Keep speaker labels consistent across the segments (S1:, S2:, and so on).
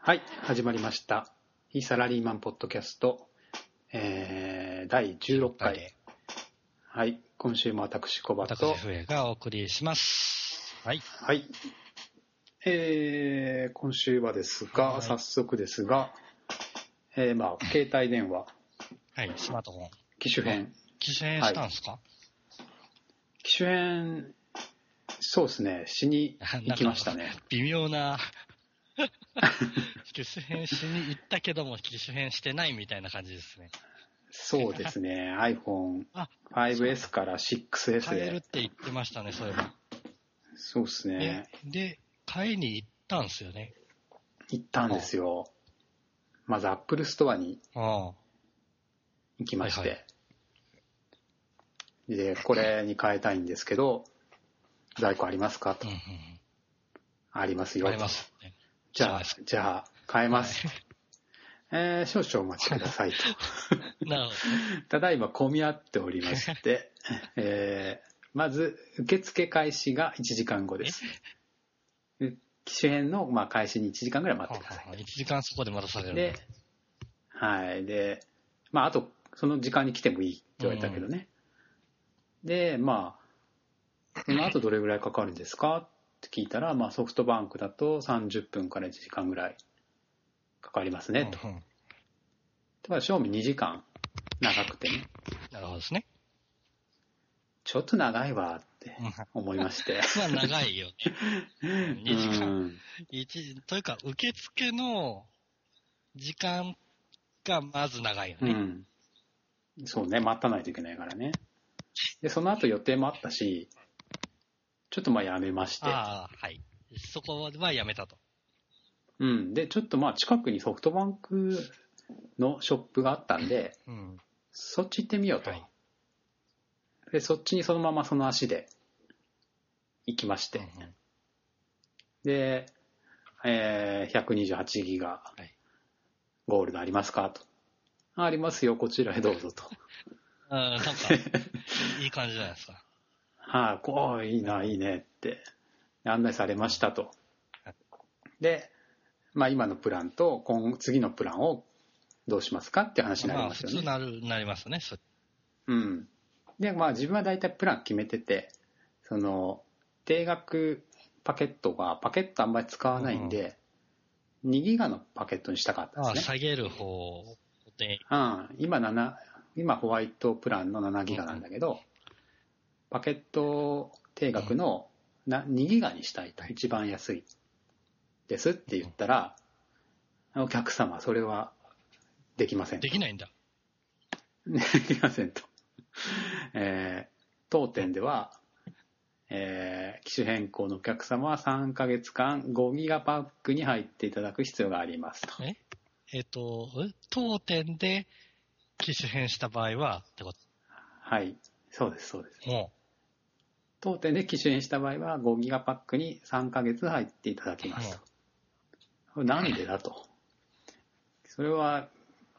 S1: はい、始まりました。非サラリーマンポッドキャスト、えー、第16回。はい、今週も私、コバと、
S2: 私、笛がお送りします。はい。
S1: はい、えー、今週はですが、
S2: はい
S1: 早速ですが、えー、まあ、携帯電話、
S2: はい、スマートフォン。
S1: 機種編、
S2: 機種変したんですか、
S1: 機種編、そうですね、しに行きましたね。
S2: 微妙な、機種変しに行ったけども、機種変してないみたいな感じですね。
S1: そうですね、iPhone
S2: あ、
S1: 5S から 6S で、
S2: 買えるって言ってましたね、そういえば。
S1: そうですね
S2: で、、で買いに行ったんですよね。
S1: 行ったんですよ。まず Apple ストアに
S2: あ
S1: 行きまして、
S2: はい
S1: で、これに変えたいんですけど、在庫ありますか？
S2: あ。
S1: と
S2: うん。うん
S1: あります
S2: うん。
S1: よ。
S2: あります、ね。
S1: じゃあじゃあ、変えます。えー少々お待ちくださいと。
S2: なるほど。
S1: ただいま混み合っておりまして、えーまず、受付開始が1時間後です。で機種編の、まあ、開始に1時間ぐらい待ってください。
S2: 1時間そこで待たされる。
S1: で、はい。で、まあ、あと、その時間に来てもいいって言われたけどね。で、まあ、その後どれぐらいかかるんですか？って聞いたら、まあ、ソフトバンクだと30分から1時間ぐらいかかりますね、と。
S2: うんうん
S1: だから、正味2時間長くてね、
S2: なるほどですね。
S1: ちょっと長いわって
S2: うん
S1: 思いまして。
S2: まあ、長いよね。2時間
S1: うん
S2: 一というか、受付の時間がまず長いよね。
S1: うん。そうね、待たないといけないからね。で、その後予定もあったし、ちょっとまあやめまして。
S2: ああ、はい。そこはやめたと。
S1: うん。で、ちょっとまあ近くにソフトバンクのショップがあったんで、
S2: うん。
S1: そっち行ってみようと。
S2: はい
S1: で、そっちにそのままその足で行きまして。
S2: うんうん
S1: で、えー、128ギガ
S2: はい
S1: ゴールドありますかと。あありますよ、こちらへどうぞと。
S2: あーなんか、いい感じじゃないですか。
S1: はい、こう、いいな、いいねって案内されましたと。で、まあ今のプランと今次のプランをどうしますかって話になり
S2: まあ、
S1: ますよね。
S2: 普通なる、なりますね。そ
S1: うん。で、まあ自分は大体プラン決めてて、その、定額パケットが、パケットあんまり使わないんで、2ギガのパケットにしたかったん
S2: ああ、
S1: ですね。
S2: 下げる方で、
S1: うん、今7、今ホワイトプランの7ギガなんだけど、パケット定額のな2ギガにしたいと、一番安いですって言ったら、お客様、それはできませんと
S2: で。きないんだ。
S1: できませんと。えー当店では、えー機種変更のお客様は3ヶ月間5ギガパックに入っていただく必要がありますと。
S2: え？えっ、と、え？当店で機種変した場合は、ってこ
S1: はい。そうです、そうです。
S2: とも
S1: 当店で機種変した場合は5ギガパックに3ヶ月入っていただきますと。なんでだと。それは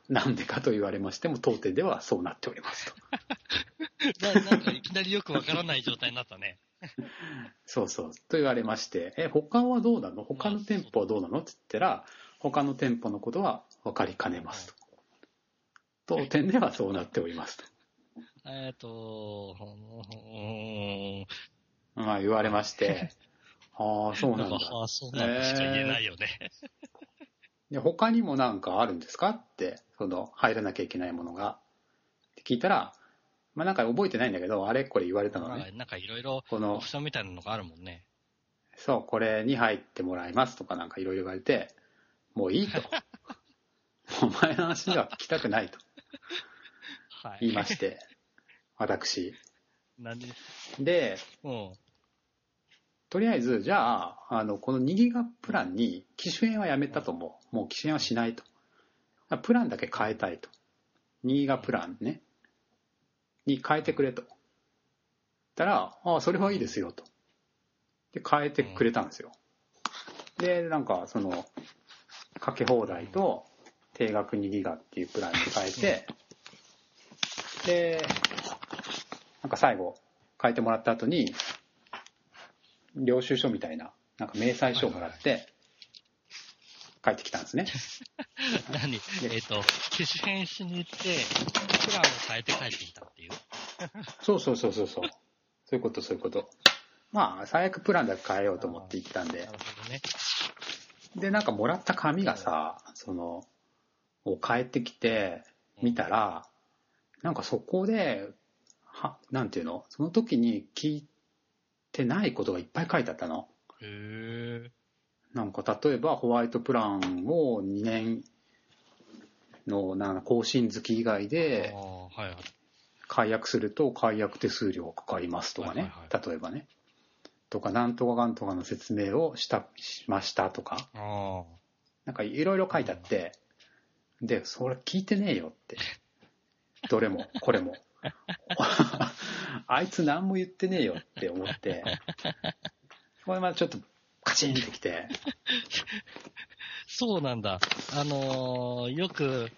S1: なんでかと言われましても当店ではそうなっておりますと。
S2: う、ななんかいきなりよくわからない状態になったね。
S1: そうそう。と言われまして、え、他はどうなの？他の店舗はどうなの？って言ったら、他の店舗のことは分かりかねますと。当店ではそうなっておりますと。
S2: えっ、と、うーん、
S1: まあ言われまして、ああ、そうなんだ。
S2: か、ああ、そうなんだしか言えないよね。
S1: で他にもなんかあるんですかって、その、入らなきゃいけないものが。って聞いたら、まあなんか覚えてないんだけど、あれこれ言われたのね。
S2: なんかいろいろ
S1: この
S2: オプションみたいなのがあるもんね。
S1: そう、これに入ってもらいますとかなんかいろいろ言われて、もういいと。お前の話は聞きたくないと
S2: はい。
S1: 言いまして、私。
S2: なんで、
S1: で、
S2: うん。
S1: とりあえず、じゃあ、あの、この2ギガプランに機種変はやめたと思う。もう機種変はしないと。プランだけ変えたいと。2ギガプランね。に変えてくれと。たら、ああ、それはいいですよと。で、変えてくれたんですよ。で、なんか、その、かけ放題と定額2ギガっていうプランに変えて、で、なんか最後、変えてもらった後に、領収書みたいな、なんか明細書をもらって、帰ってきたんですね。
S2: 何？えっ、と、機種変しに行って、プランを変えて帰ってきたっていう？
S1: そうそうそうそうそう。そういうこと、そういうこと。まあ、最悪プランだけ変えようと思って行ったんで
S2: な。るほどね。
S1: で、なんかもらった紙がさ、その、を帰ってきて、見たら、なんかそこで、は、なんていうの？その時に聞いてないことがいっぱい書いてあったの。
S2: へえ。
S1: なんか例えばホワイトプランを2年のな更新月以外で。解約すると解約手数料がかかりますとかね、例えばね。とか、なんとかかんとかの説明をした、しましたとか、
S2: あ
S1: なんかいろいろ書いてあって、で、それ聞いてねえよって。どれも、これも。あいつ何も言ってねえよって思って、これまでちょっとカチンってきて、
S2: そうなんだ。あのーよく、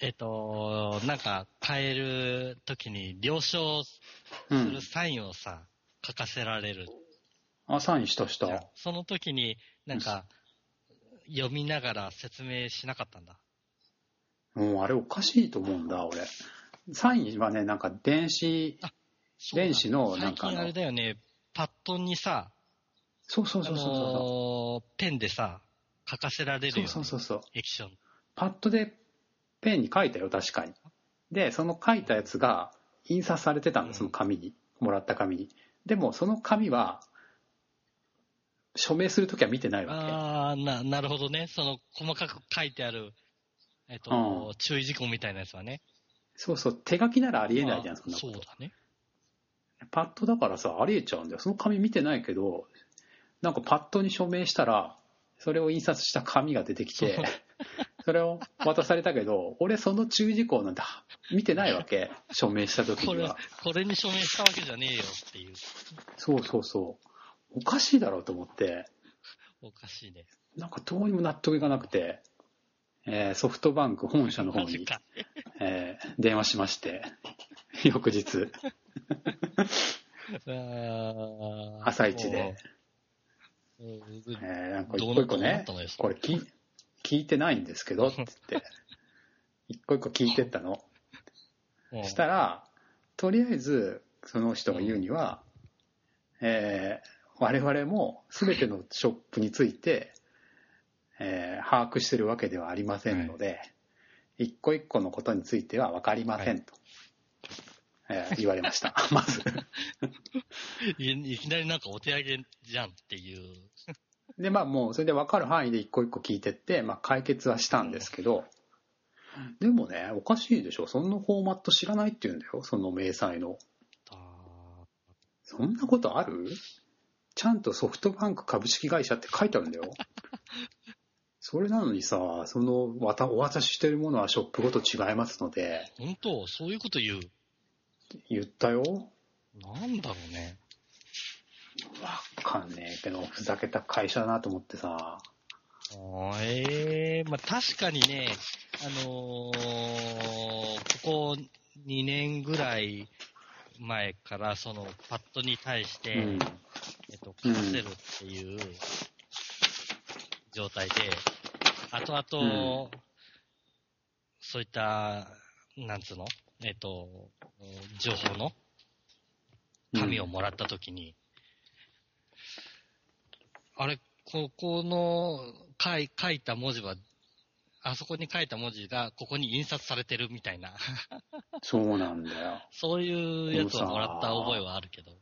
S2: えっ、と、なんか変えるときに了承す
S1: うん
S2: る。サインをさ、書かせられる。
S1: あ、サインしたした。
S2: その時になんか読みながら説明しなかったんだ。
S1: もうあれおかしいと思うんだ、俺。サインはね、なんか電子、電子のなんか
S2: 最近あれだよね、パッドにさ、
S1: そうそう
S2: あ
S1: そうそうそ
S2: のーペンでさ、書かせられ
S1: う。
S2: るよ、ね。
S1: そうそうそうそう。
S2: 液晶。
S1: パッドでペンに書いたよ、確かに。で、その書いたやつが印刷されてたんだ、
S2: うん
S1: その紙に。もらった紙に。でも、その紙は、署名するときは見てないわ
S2: ああ、な、なるほどね。その、細かく書いてある、えっ、と、
S1: うん
S2: 注意事項みたいなやつはね。
S1: け。そうそう、手書きならありえないじゃん、
S2: まあ
S1: そんなこと。
S2: そうだね。
S1: パッドだからさ、ありえちゃうんだよ。その紙見てないけど、なんかパッドに署名したら、それを印刷した紙が出てきて、それを渡されたけど、俺その注意事項なんだ。見てないわけ。署名した時
S2: これ
S1: には。、
S2: これに署名したわけじゃねえよっていう。
S1: そうそうそう。おかしいだろうと思って、
S2: おかしいね。
S1: なんかどうにも納得いかなくて、えーソフトバンク本社の方に。えー電話しまして、翌日、朝一で、えーなんか一個一個ねこれ聞聞いてないんですけど、って言って、一個一個聞いてったの。
S2: うん。
S1: したら、とりあえず、その人が言うには、えー我々も全てのショップについて、えー把握してるわけではありませんので、一個一個のことについては分かりませんと、えー言われました。まず。
S2: いいきなりなんかお手上げじゃんっていう。
S1: で、まあもうそれで分かる範囲で一個一個聞いてって、まあ解決はしたんですけど、でもね、おかしいでしょ。そんなフォーマット知らないって言うんだよ。その明細の。
S2: あ
S1: そんなことある？ちゃんとソフトバンク株式会社って書いてあるんだよ。それなのにさ、その、わたお渡ししてるものはショップごと違いますので、
S2: ー本当？そういうこと言う？
S1: 言ったよ。
S2: なんだろうね。
S1: わかんねえけど、ふざけた会社だなと思ってさ。
S2: あーええまあ確かにね、あのーここ2年ぐらい前から、そのパッドに対して、
S1: うん。
S2: えっと、書かせるっていう状態で、後々、そういった、なんつうの？えっと、情報の紙をもらったときに、あれ、ここの書い書いた文字は、あそこに書いた文字がここに印刷されてるみたいな、
S1: そうなんだよ。
S2: そういうやつをもらった覚えはあるけど。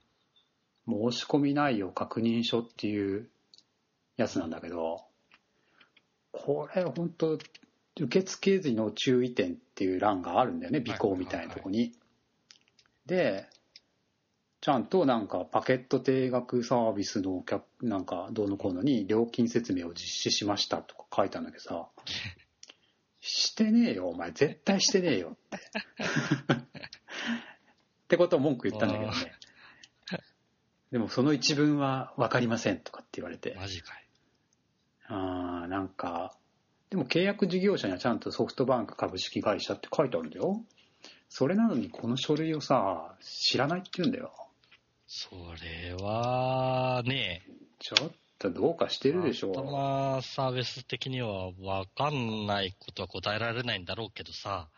S1: 申し込み内容確認書っていうやつなんだけど、これ本当受付時の注意点っていう欄があるんだよね、尾行みたいなとこに。で、ちゃんとなんかパケット定額サービスのお客、なんかどうのこうのに料金説明を実施しましたとか書いたんだけどさ、してねえよ、お前絶対してねえよって。ってことを文句言ったんだけどね。でもその一文は分かりませんとかって言われて。
S2: マジかい。
S1: あーなんか、でも契約事業者にはちゃんとソフトバンク株式会社って書いてあるんだよ。それなのにこの書類をさ、知らないって言うんだよ。
S2: それは、ね
S1: ちょっだどうかしてるでしょ
S2: カスタマーサービス的にはわかんないことは答えられないんだろうけどさ、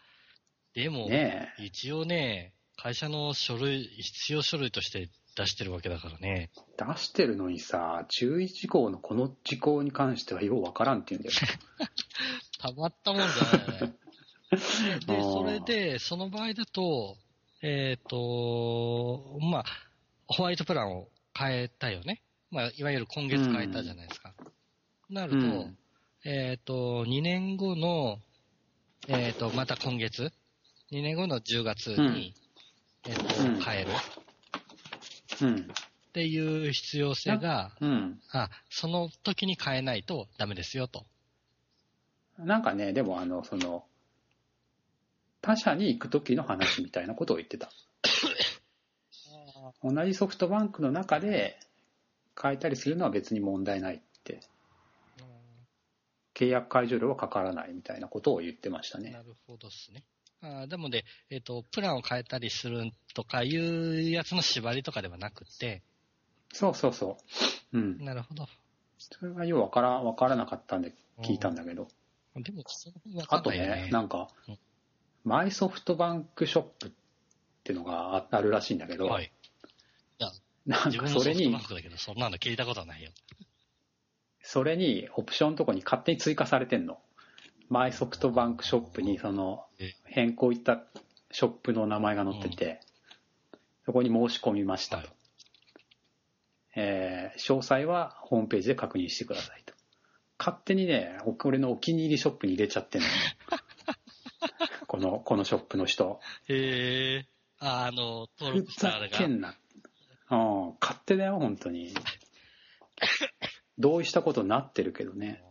S2: でも、
S1: ね
S2: 一応ね、会社の書類、必要書類として出してるわけだからね。
S1: え。出してるのにさ、注意事項のこの事項に関してはようわからんって言うんだよ。
S2: たまったもんじゃない。で、それで、その場合だと、えっ、と、まあ、ホワイトプランを変えたよね。まあ、いわゆる今月変えたじゃないですか。なると、
S1: うん
S2: えっ、と、2年後の、えっ、と、また今月、2年後の10月に、えっ、と、
S1: うん
S2: 変えるっ
S1: うん。
S2: ていう必要性が、
S1: うん。
S2: あ、その時に変えないとダメですよと。
S1: なんかね、でもあの、その、他社に行く時の話みたいなことを言ってた。同じソフトバンクの中で変えたりするのは別に問題ないって、契約解除料はかからないみたいなことを言ってましたね
S2: な。るほどですね。あーでもね、えっ、と、プランを変えたりするとかいうやつの縛りとかではなくて、
S1: そうそうそう。うん。
S2: なるほど。
S1: それがようわからわからなかったんで聞いたんだけど。
S2: でも、その分わか
S1: あと
S2: ね
S1: ね、。なんか
S2: うん、
S1: マイソフトバンクショップっていうのがああるらしいんだけど、
S2: はい。
S1: なん
S2: 自分もソ
S1: かそれに
S2: フトバン、クだけど、そんなの聞いたことはないよ。
S1: それにオプションのとこに勝手に追加されてんの。マイソフトバンクショップにその
S2: え
S1: 変更いったショップの名前が載ってて、そこに申し込みましたと。
S2: はい
S1: えー詳細はホームページで確認してくださいと。勝手にね、俺のお気に入りショップに入れちゃってんのよ。この、このショップの人。
S2: へえ。あ、あの、登録したあれが。
S1: けんな。うん、勝手だよ、本当に。同意したことになってるけどね。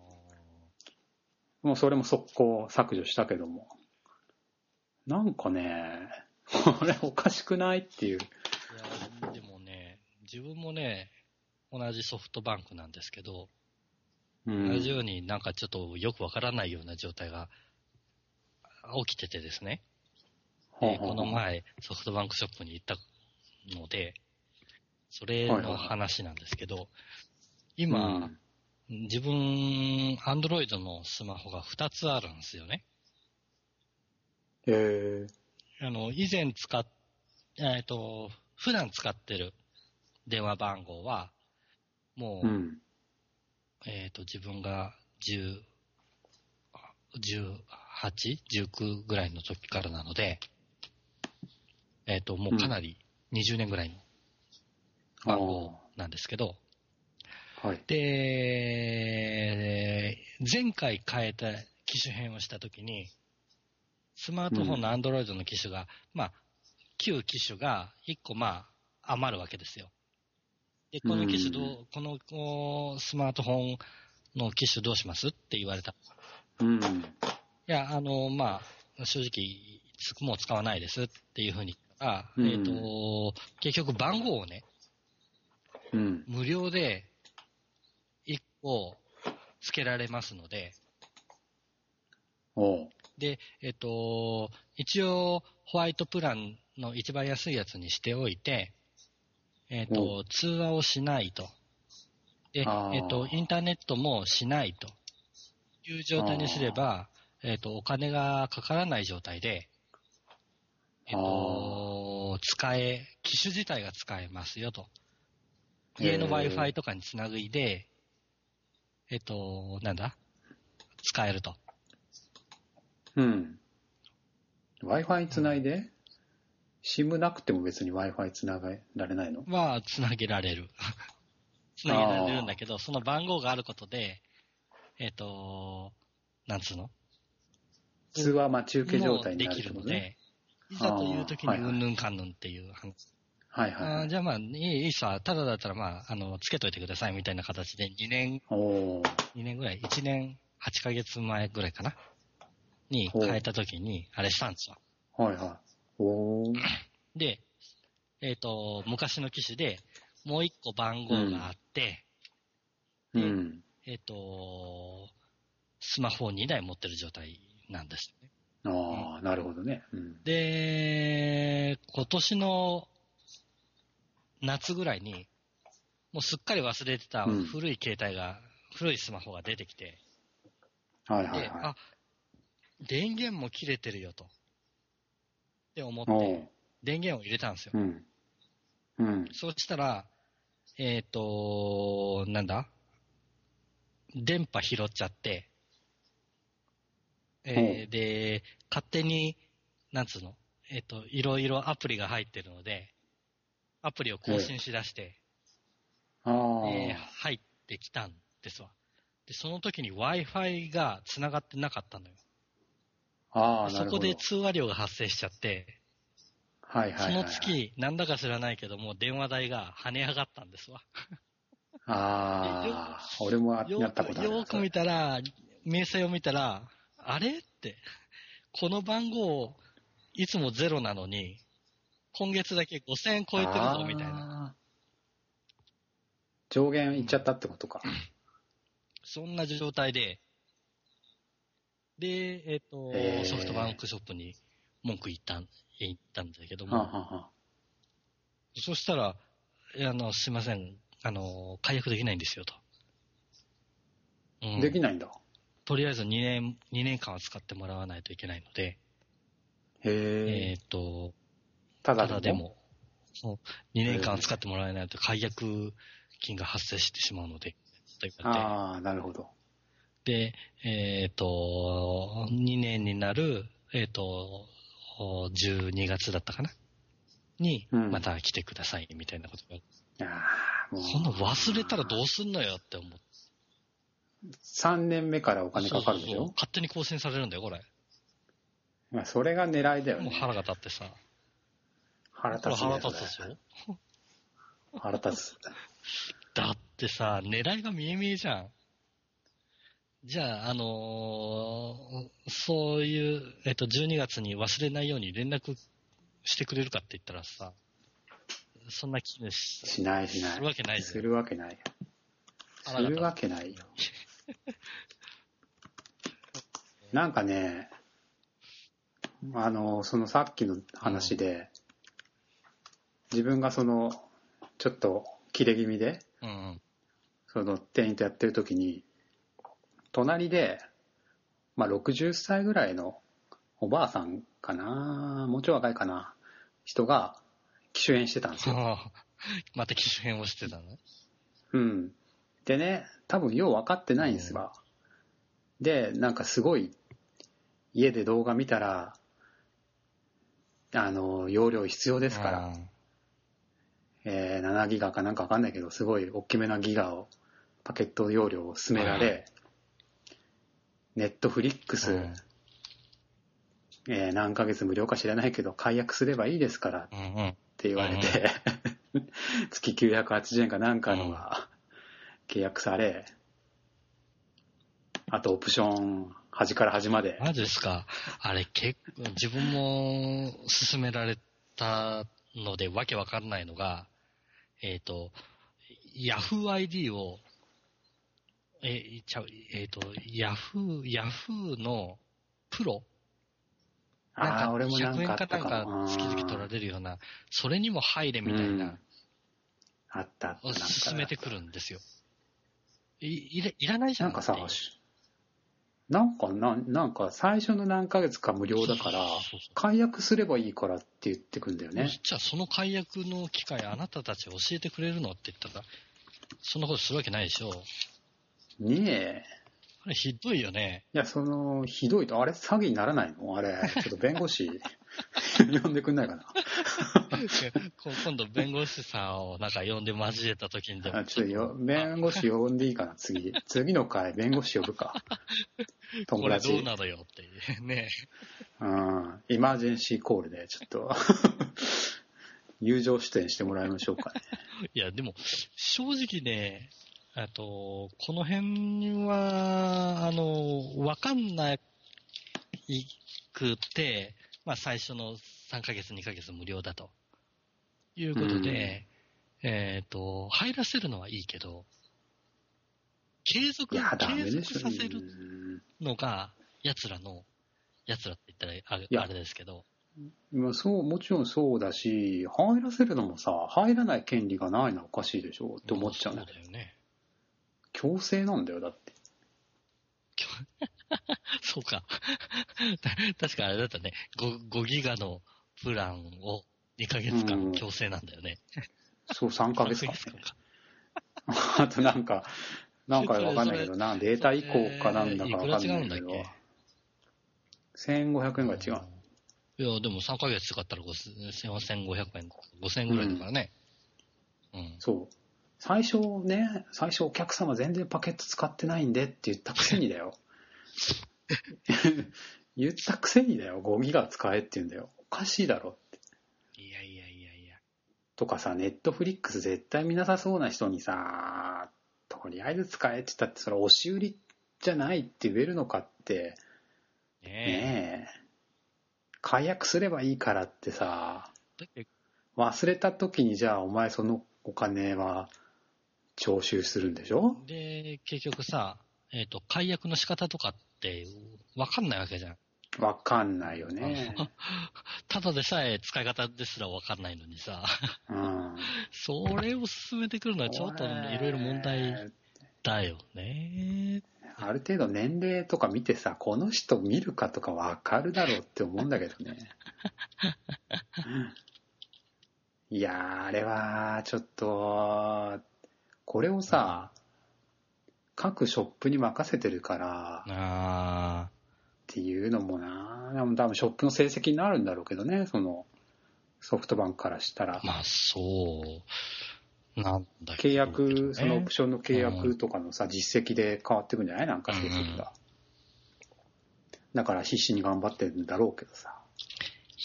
S1: もうそれも速攻削除したけども。なんかね、これおかしくないっていう。
S2: いや、でもね、自分もね、同じソフトバンクなんですけど、
S1: うん
S2: 同じようになんかちょっとよくわからないような状態が起きててですね。で、この前、ソフトバンクショップに行ったので、それの話なんですけど、今、
S1: うん
S2: 自分、アンドロイドのスマホが2つあるんですよね。
S1: え
S2: あの、以前使っ、えっ、と、普段使ってる電話番号は、もう、
S1: ーうん。
S2: えっ、と、自分が10、18、19ぐらいの時からなので、えっ、と、もうかなり20年ぐらいの番号なんですけど、
S1: はい。
S2: で、前回変えた機種変をしたときに、スマートフォンの Android の機種が、まあ、旧機種が1個まあ、余るわけですよ。で、この機種どう、
S1: うん
S2: このスマートフォンの機種どうしますって言われた。
S1: うん。
S2: いや、あの、まあ、正直、つもう使わないですっていうふうに言ったら、
S1: うん
S2: えっ、と、結局番号をね、
S1: うん。
S2: 無料で1個付けられますので、
S1: おう。
S2: で、えっ、と、一応、ホワイトプランの一番安いやつにしておいて、えっ、
S1: お
S2: と、通話をしないと。で、えっ、と、インターネットもしないと。いう状態にすれば、えっ、と、お金がかからない状態で、えっ、と、使え、機種自体が使えますよと。家の Wi-Fi とかにつなぐいで、えっ、と、なんだ？使えると。
S1: うん。Wi-Fi につないで、SIM なくても別に Wi-Fi つなげられないの？
S2: はつなげられる。つなげられるんだけど、その番号があることで、えっ、と、なんつうの？
S1: 通話待ち受け状態になるって
S2: るのでいざという時にうんぬんかんぬんっていう話。
S1: はいはい
S2: じゃあまあ、いいいいさ、ただだったらまあ、あの、つけといてくださいみたいな形で2年、
S1: おー
S2: 2年ぐらい、1年8ヶ月前ぐらいかな？に変えた時に、あれしたんですよ。
S1: はいはい。おー
S2: で、えっ、と、昔の機種でもう一個番号があって、
S1: うん。
S2: えっ、と、スマホを2台持ってる状態なんですね。
S1: ああ、なるほどね。うん。
S2: で、今年の夏ぐらいに、もうすっかり忘れてた
S1: うん
S2: 古い携帯が、古いスマホが出てきて、で、
S1: はいはいは
S2: あ、電源も切れてるよと。って思って
S1: う、
S2: 電源を入れたんですよ。
S1: うん。うん。
S2: そうしたら、えっ、と、なんだ？電波拾っちゃって、えーで、勝手に、なんつうの？えっ、と、いろいろアプリが入ってるので、アプリを更新しだして、
S1: ああ。
S2: えー入ってきたんですわ。で、その時に Wi-Fi が繋がってなかったのよ。
S1: ああ。
S2: そこで通話料が発生しちゃって、そ
S1: はいはいはいはい。
S2: の月、なんだか知らないけども、電話代が跳ね上がったんですわ。
S1: ああ、俺もや
S2: よ
S1: ったことある。
S2: よーく見たら、明細を見たら、あれ？って、この番号、いつもゼロなのに、今月だけ5000円超えてるぞ、みたいな。
S1: な。上限いっちゃったってことか。
S2: そんな状態で、で、えっ、と、
S1: へー
S2: ソフトバンクショップに文句言ったん、言ったんだけど
S1: はあ、
S2: も、
S1: はあはあ、
S2: そしたら、えあの、すいません、あの、解約できないんですよと。うん
S1: できないんだ。
S2: とりあえず2年、2年間は使ってもらわないといけないので、
S1: へえ。
S2: えっ、と、
S1: ただ
S2: で。も、そう2年間使ってもらえないと解約金が発生してしまうので、
S1: ああ、なるほど。
S2: で、えっ、と、2年になる、えっ、と、12月だったかな？に、
S1: うん
S2: また来てください、みたいなことが。
S1: いやーもう
S2: そんな忘れたらどうすんのよって思って。
S1: 3年目からお金かかるでし
S2: そうそう勝手に更新されるんだよ、これ。
S1: まあそれが狙いだよね。
S2: もう腹が立ってさ。
S1: 腹立つね。
S2: 腹立つでしょ？
S1: 腹立つ。
S2: だってさ、狙いが見え見えじゃん。じゃあ、あのーそういう、えっと、12月に忘れないように連絡してくれるかって言ったらさ、そんな気にし
S1: しないしない。
S2: するわけない
S1: するわけないよ。するわけないよ。なんかね、あの、そのさっきの話で、自分がその、ちょっと切れ気味で、
S2: うんうん。
S1: その店員とやってる時に、隣で、まあ60歳ぐらいのおばあさんかな、もうちょい若いかな、人が機種変してたんですよ。
S2: また機種変をしてたの？
S1: うん。でね、多分よう分かってないんですわ。で、なんかすごい、家で動画見たら、あの、容量必要ですから、
S2: うん
S1: えー7ギガかなんか分かんないけど、すごい大きめなギガを、パケット容量を進められ、ネットフリックス、
S2: うん。
S1: えー何ヶ月無料か知らないけど、解約すればいいですからっ。て言われて、月980円かなんかのが契約され、あとオプション、端から端まで。
S2: マジですか？あれ結構、自分も勧められたのでわけわかんないのが、えっ、と、Yahoo ID を、え、ちゃう、えっ、と、Yahoo、Yahoo のプロ？なんか
S1: 俺もなん
S2: 100円
S1: か
S2: なん
S1: か
S2: 月々取られるような、それにも入れみたい
S1: うん
S2: な、
S1: あったあった。
S2: を
S1: なんか
S2: 勧めてくるんですよ。い、いらいらないじゃ
S1: なんんかさなんかな、なんか最初の何ヶ月か無料だから解約すればいいからって言ってくんだよね。
S2: じゃあその解約の機会あなたたち教えてくれるのって言ったら、そんなことするわけないでしょ。
S1: ねえ。
S2: あれひどいよね。
S1: いや、その、ひどいと、あれ詐欺にならないの？あれ、ちょっと弁護士 呼んでくんないかな？
S2: こ今度弁護士さんをなんか呼んで交えた時にでも
S1: あちょっとよ、弁護士呼んでいいかな、次。次の回、弁護士呼ぶか。
S2: こ
S1: 友達。
S2: れどうなのよっていうね。
S1: うん。イマージェンシーコールで、ちょっと、友情出演してもらいましょうかね。
S2: いや、でも、正直ね、あと、この辺は、あの、わかんないくて、まあ最初の3ヶ月、2ヶ月無料だと。いうことで、えっ、と、入らせるのはいいけど、継続、継。続させる
S1: うん
S2: のが、奴らの、奴らって言ったらあれですけど、
S1: まあ、そう、もちろんそうだし、入らせるのもさ、入らない権利がないのはおかしいでしょって思っちゃうね
S2: そう。だよね。
S1: 強制なんだよ、だって。
S2: そうか。確かあれだったね。5, 5ギガのプランを2ヶ月間強制なんだよね。
S1: そう、3ヶ月間、
S2: 3ヶ
S1: ね。あとなんか、なんかわかんないけどな、データ移行かなんだかわかんないけど
S2: っけ、
S1: 1500円が違う。
S2: いや、でも3ヶ月使ったら4500円、5000円ぐらいだからね。うん。
S1: そう。最初ね、最初お客様全然パケット使ってないんでって言ったくせにだよ。言ったくせにだよ、5ギガ使えって言うんだよ。おかしいだろって。
S2: いやいやいやいや。
S1: とかさ、ネットフリックス絶対見なさそうな人にさ、とりあえず使えって言ったって、それ押し売りじゃないって言えるのかって、
S2: ね
S1: ねえ。解約すればいいからってさ、忘れた時にじゃあお前そのお金は徴収するんでしょ？
S2: で、結局さ、えっ、と、解約の仕方とかって分かんないわけじゃん。
S1: わかんないよね。
S2: ただでさえ使い方ですら分かんないのにさ、
S1: うん。
S2: それを進めてくるのはちょっといろいろ問題だよね。
S1: ある程度年齢とか見てさ、この人見るかとかわかるだろうって思うんだけどね。いやー、あれは、ちょっと、これをさ、各ショップに任せてるから
S2: あ
S1: っていうのもな、でも多分ショップの成績になるんだろうけどね、その、ソフトバンクからしたら
S2: あ、。まあそう、なんだけ
S1: 契
S2: ど
S1: 約、そのオ
S2: ね
S1: プションの契約とかのさ、実績で変わってくんじゃない？なんか成績が。だから必死に頑張ってるんだろうけどさ。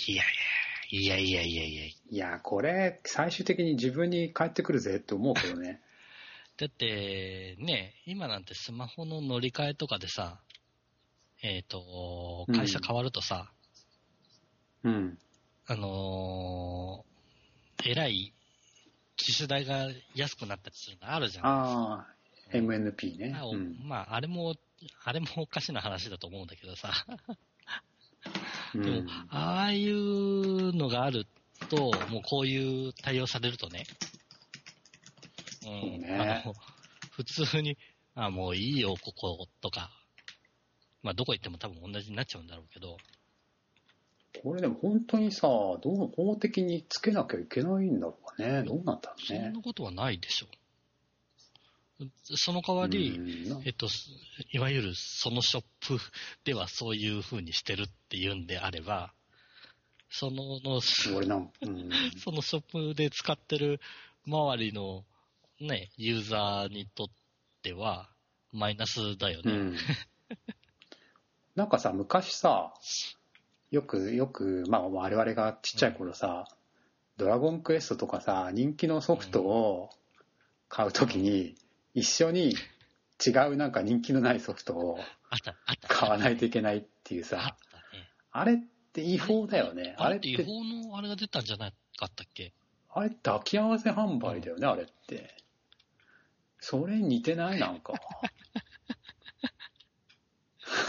S2: いやいや、いやいやいやいや。
S1: いや、これ、最終的に自分に返ってくるぜって思うけどね。
S2: だって、ね、今なんてスマホの乗り換えとかでさ、えっ、と、会社変わるとさ、
S1: うん。
S2: あのー、えらい機種代が安くなったりするのあるじゃん。
S1: ああ、MNP ねうん。
S2: まあ、あれも、あれもおかしな話だと思うんだけどさ。
S1: う
S2: でも
S1: ん、
S2: ああいうのがあると、もうこういう対応されるとね、うん、
S1: ね
S2: あの普通に、あもういいよ、こことか、まあ、どこ行っても多分同じになっちゃうんだろうけど、
S1: これでも本当にさ、どう法的につけなきゃいけないんだろうかね。どうなんだろう
S2: そん
S1: ね
S2: な。ことはないでしょう。その代わり、
S1: うん
S2: えっと、いわゆるそのショップ ではそういう風にしてるっていうんであれば、その、の そのショップで使ってる周りのね、ユーザーにとっては、マイナスだよね。
S1: うん。なんかさ、昔さ、よく、よく、まあ我々がちっちゃい頃さ、ドラゴンクエストとかさ、人気のソフトを買うときに、一緒に違うなんか人気のないソフトを。買わないといけないっていうさ。あれって違法だよね。あ
S2: あれって違法のあれが出たんじゃなかったっけ？
S1: あれ抱き合わせ販売だよね、あれって。それに似てない？なんか。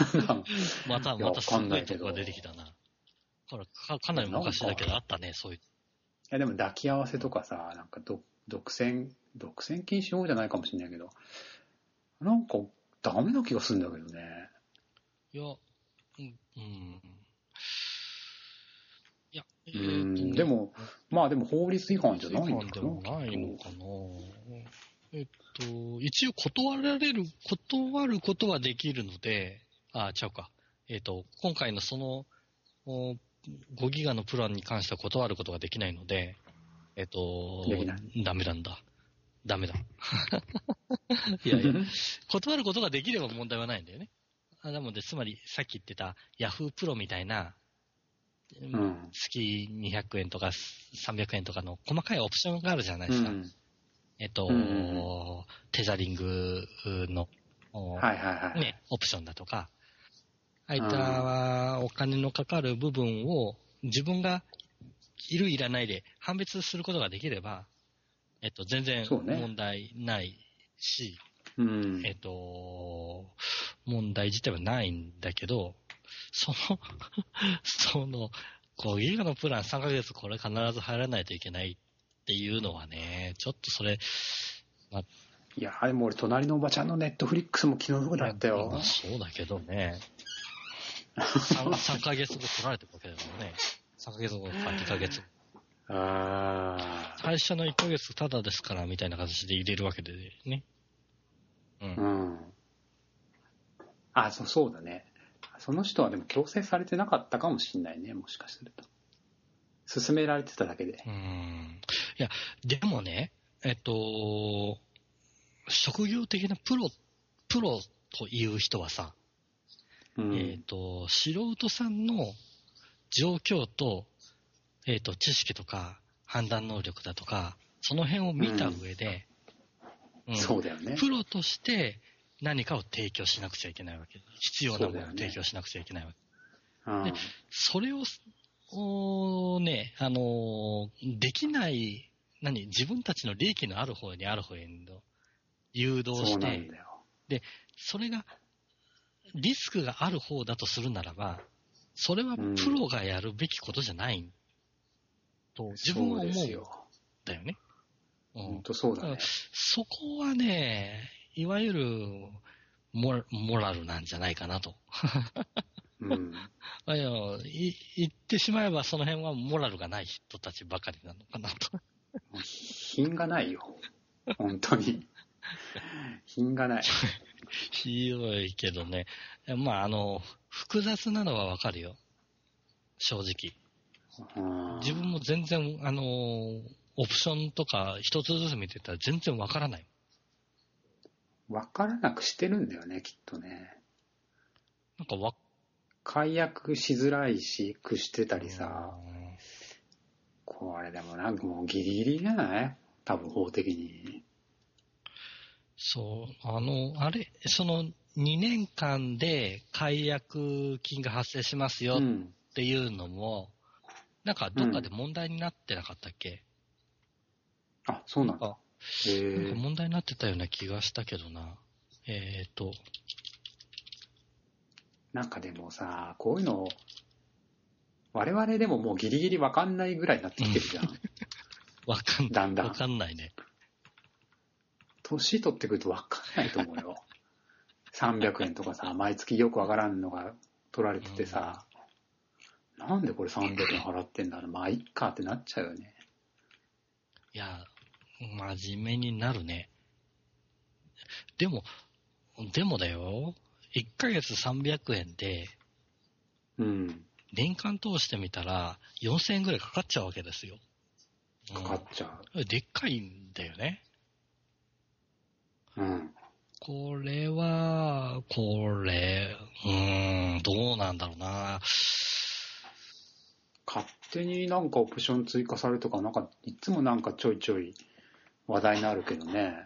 S2: また、またすごいとこが出てきたな。ほらかかなり昔だけどあったね、そういう。
S1: いやでも抱き合わせとかさ、なんかど独占、独占禁止法じゃないかもしれないけど、なんかダメな気がするんだけどね。
S2: いや、うん、うん。いや、え
S1: う
S2: ー
S1: でも、まあでも法律違反じゃないんだ
S2: でもないのかな。えっと、一応断られる、断ることはできるので、あ、ちゃうか。えっと、今回のその、お5ギガのプランに関しては断ることができないので、えっと
S1: できな、
S2: ダメなんだ。ダメだ。いやいや、断ることができれば問題はないんだよね。あなので、つまり、さっき言ってた Yahoo プロみたいな、
S1: うん。
S2: 月200円とか300円とかの細かいオプションがあるじゃないうですか。
S1: ん。
S2: えっと、
S1: うんうん
S2: テザリングの、お
S1: はいはいはい。
S2: ね、オプションだとか、ああいったお金のかかる部分を自分がいるいらないで判別することができれば、えっと、全然問題ないし、
S1: うん。
S2: えっと、問題自体はないんだけど、その、その、5ギガのプラン3ヶ月これ必ず入らないといけないっていうのはね、ちょっとそれ、
S1: いや、でも俺、隣のおばちゃんのネットフリックスも気の毒だった
S2: ま
S1: よ
S2: あ。そうだけどね。3, 3ヶ月後取られてるわけだからね。3ヶ月後か2ヶ月後。
S1: あ
S2: 最初の1ヶ月タダですからみたいな形で入れるわけでね。う。
S1: あ、うんん。あ、そう、そうだね。その人はでも強制されてなかったかもしんないね、もしかすると。勧められてただけで
S2: う。ん。いや、でもね、えっと、職業的なプロ、プロという人はさ、
S1: うん。
S2: えっと、素人さんの状況と、えっと、知識とか判断能力だとか、その辺を見た上で、うん
S1: そうだよね。
S2: プロとして何かを提供しなくちゃいけないわけ。必要なものを提供しなくちゃいけないわけ。
S1: うん
S2: でそれを、おーね、あのーできない、何、自分たちの利益のある方にある方への誘導して、
S1: なんだよ。
S2: それが、リスクがある方だとするならば、それは
S1: うん
S2: プロがやるべきことじゃないと自分は思う
S1: よ。
S2: だよね。うん
S1: 本当そうだね。
S2: そこはね、いわゆるモラモラルなんじゃないかなと。
S1: うん。
S2: あいやい言ってしまえばその辺はモラルがない人たちばかりなのかなと。
S1: 品がないよ。本当に。品がない。
S2: ひどいけどね。まあ、あの、複雑なのはわかるよ。正直。
S1: うん
S2: 自分も全然、あの、オプションとか一つずつ見てたら全然わからない。
S1: わからなくしてるんだよね、きっとね。
S2: なんかわ、
S1: 解約しづらいし、くしてたりさ、
S2: うん
S1: これでもなんかもうギリギリじゃない？多分法的に。
S2: そう、あの、あれ、その2年間で解約金が発生しますよっ
S1: うん。
S2: ていうのも、なんかどっかで問題になってなかったっけ、
S1: あ、そうなんだ。
S2: あ
S1: へ
S2: なん。問題になってたような気がしたけどな。えっ、と、
S1: なんかでもさ、こういうの、我々でももうギリギリわかんないぐらいになってきてるじゃん。
S2: わかんない。
S1: だんだん
S2: わかんないね。
S1: 年取ってくるとわかんないと思うよ。300円とかさ、毎月よくわからんのが取られててさ、なんでこれ300円払ってんだろう、まあいっかってなっちゃうよね。
S2: いや、真面目になるね。でも、でもだよ。1ヶ月300円で、
S1: うん。
S2: 年間通してみたら4000円ぐらいかかっちゃうわけですよ。
S1: かかっちゃ
S2: うんでっかいんだよね。
S1: う。うん。
S2: これは、これ、うーん、どうなんだろうな。
S1: 勝手になんかオプション追加されるとか、なんかいつもなんかちょいちょい話題になるけどね。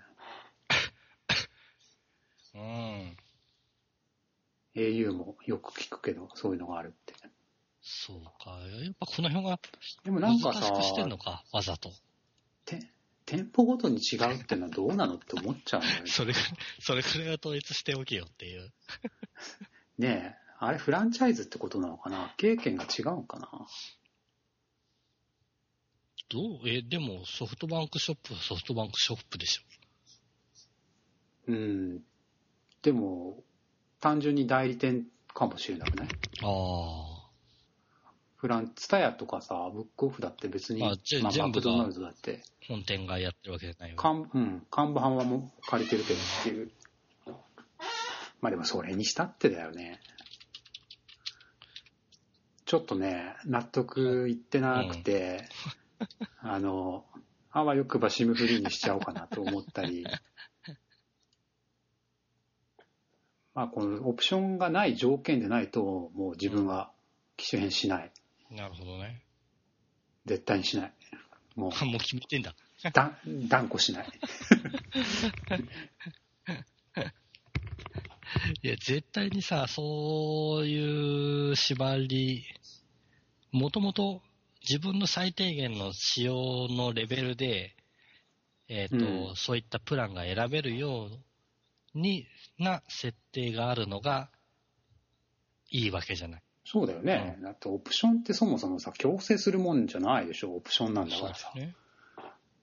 S2: うん。
S1: au もよく聞くけど、そういうのがあるって。
S2: そうか。やっぱこの辺は
S1: でもなんかさ
S2: してんのか、わざと。
S1: て店舗ごとに違うってのはどうなのって思っちゃう。
S2: それが、それくらいは統一しておけよっていう。
S1: ねえ、あれフランチャイズってことなのかな？経験が違うのかな？
S2: どう？え、でもソフトバンクショップはソフトバンクショップでしょ。
S1: うん。でも、単純に代理店かもしれなくない？
S2: あ
S1: フラン、ツタヤとかさ、ブックオフだって別に、
S2: あじゃあ
S1: まあ、マクドナルドだって、
S2: あ、本店がやってるわけじゃないよ。
S1: 看うん、看板はもう借りてるけどっていう。まあでもそれにしたってだよね。ちょっとね、納得いってなくて、あの、あわよくばシムフリーにしちゃおうかなと思ったり、まあこのオプションがない条件でないと、もう自分は機種変しない。
S2: なるほどね。
S1: 絶対にしない。もう、
S2: もう決めてんだ。
S1: だ断固しない。
S2: いや、絶対にさ、そういう縛り、もともと自分の最低限の使用のレベルで、えっ、と、
S1: うん
S2: そういったプランが選べるようにな設定があるのがいいわけじゃない。
S1: そうだよね。だってオプションってそもそもさ、強制するもんじゃないでしょ。オプションなんだからさ。
S2: ね。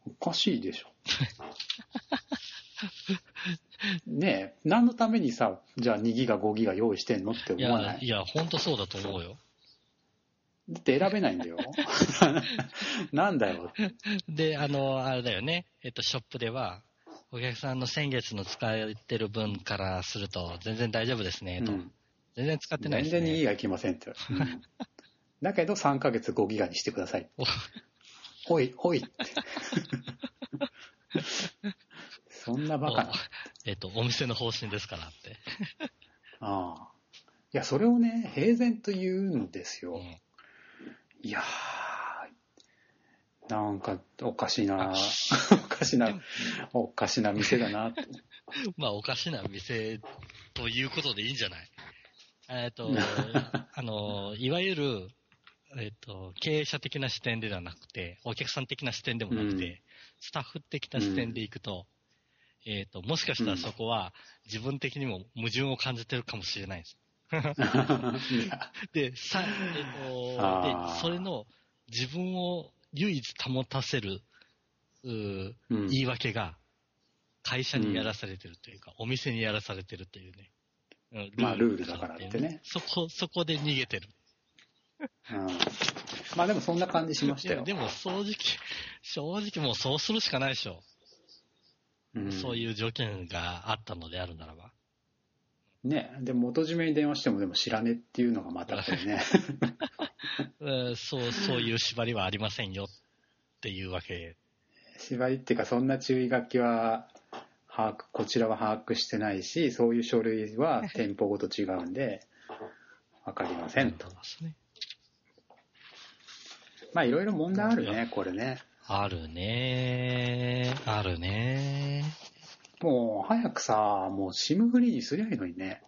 S1: おかしいでしょ。ねえ、何のためにさ、じゃあ2ギガ、5ギガ用意してんのって思わない？
S2: いや、ほんとそうだと思うよ。
S1: だって選べないんだよ。なんだよ。
S2: で、あの、あれだよね。えっと、ショップでは、お客さんの先月の使ってる分からすると、全然大丈夫ですね、と。
S1: うん
S2: 全然使ってない
S1: 全然2
S2: ですね。
S1: ギガいきませんって。うんだけど3ヶ月5ギガにしてください。
S2: お
S1: おい、おいって。そんなバカな。
S2: えっと、お店の方針ですからって。
S1: ああ。いや、それをね、平然と言うんですよ。
S2: うん
S1: いやー、なんかおかしいな、おかしな、おかしな店だな。
S2: まあ、おかしな店ということでいいんじゃない？えっと、あの、いわゆる、えっと、経営者的な視点ではなくて、お客さん的な視点でもなくて、
S1: うん。
S2: スタッフ的な視点でいくと、えっと、もしかしたらそこは自分的にも矛盾を感じてるかもしれないです。で、さ、えっと、で、それの自分を唯一保たせる、うー
S1: うん。
S2: 言い訳が、会社にやらされてるというか、お店にやらされてるというね。うん
S1: まあルールだからってね。
S2: そこ、そこで逃げてる。
S1: うん、まあでもそんな感じしましたよ。
S2: でも正直、正直もうそうするしかないでしょ。
S1: うん
S2: そういう条件があったのであるならば。
S1: ね、で元締めに電話してもでも知らねえっていうのがまたこれね。
S2: うんそう、そういう縛りはありませんよっていうわけ。
S1: 縛りっていうかそんな注意書きは把握こちらは把握してないしそういう書類は店舗ごと違うんで分かりませんと。まあいろいろ問題あるねこれね。
S2: あるね。あるね。
S1: もう早くさもう SIM フリーにすりゃいいのにね。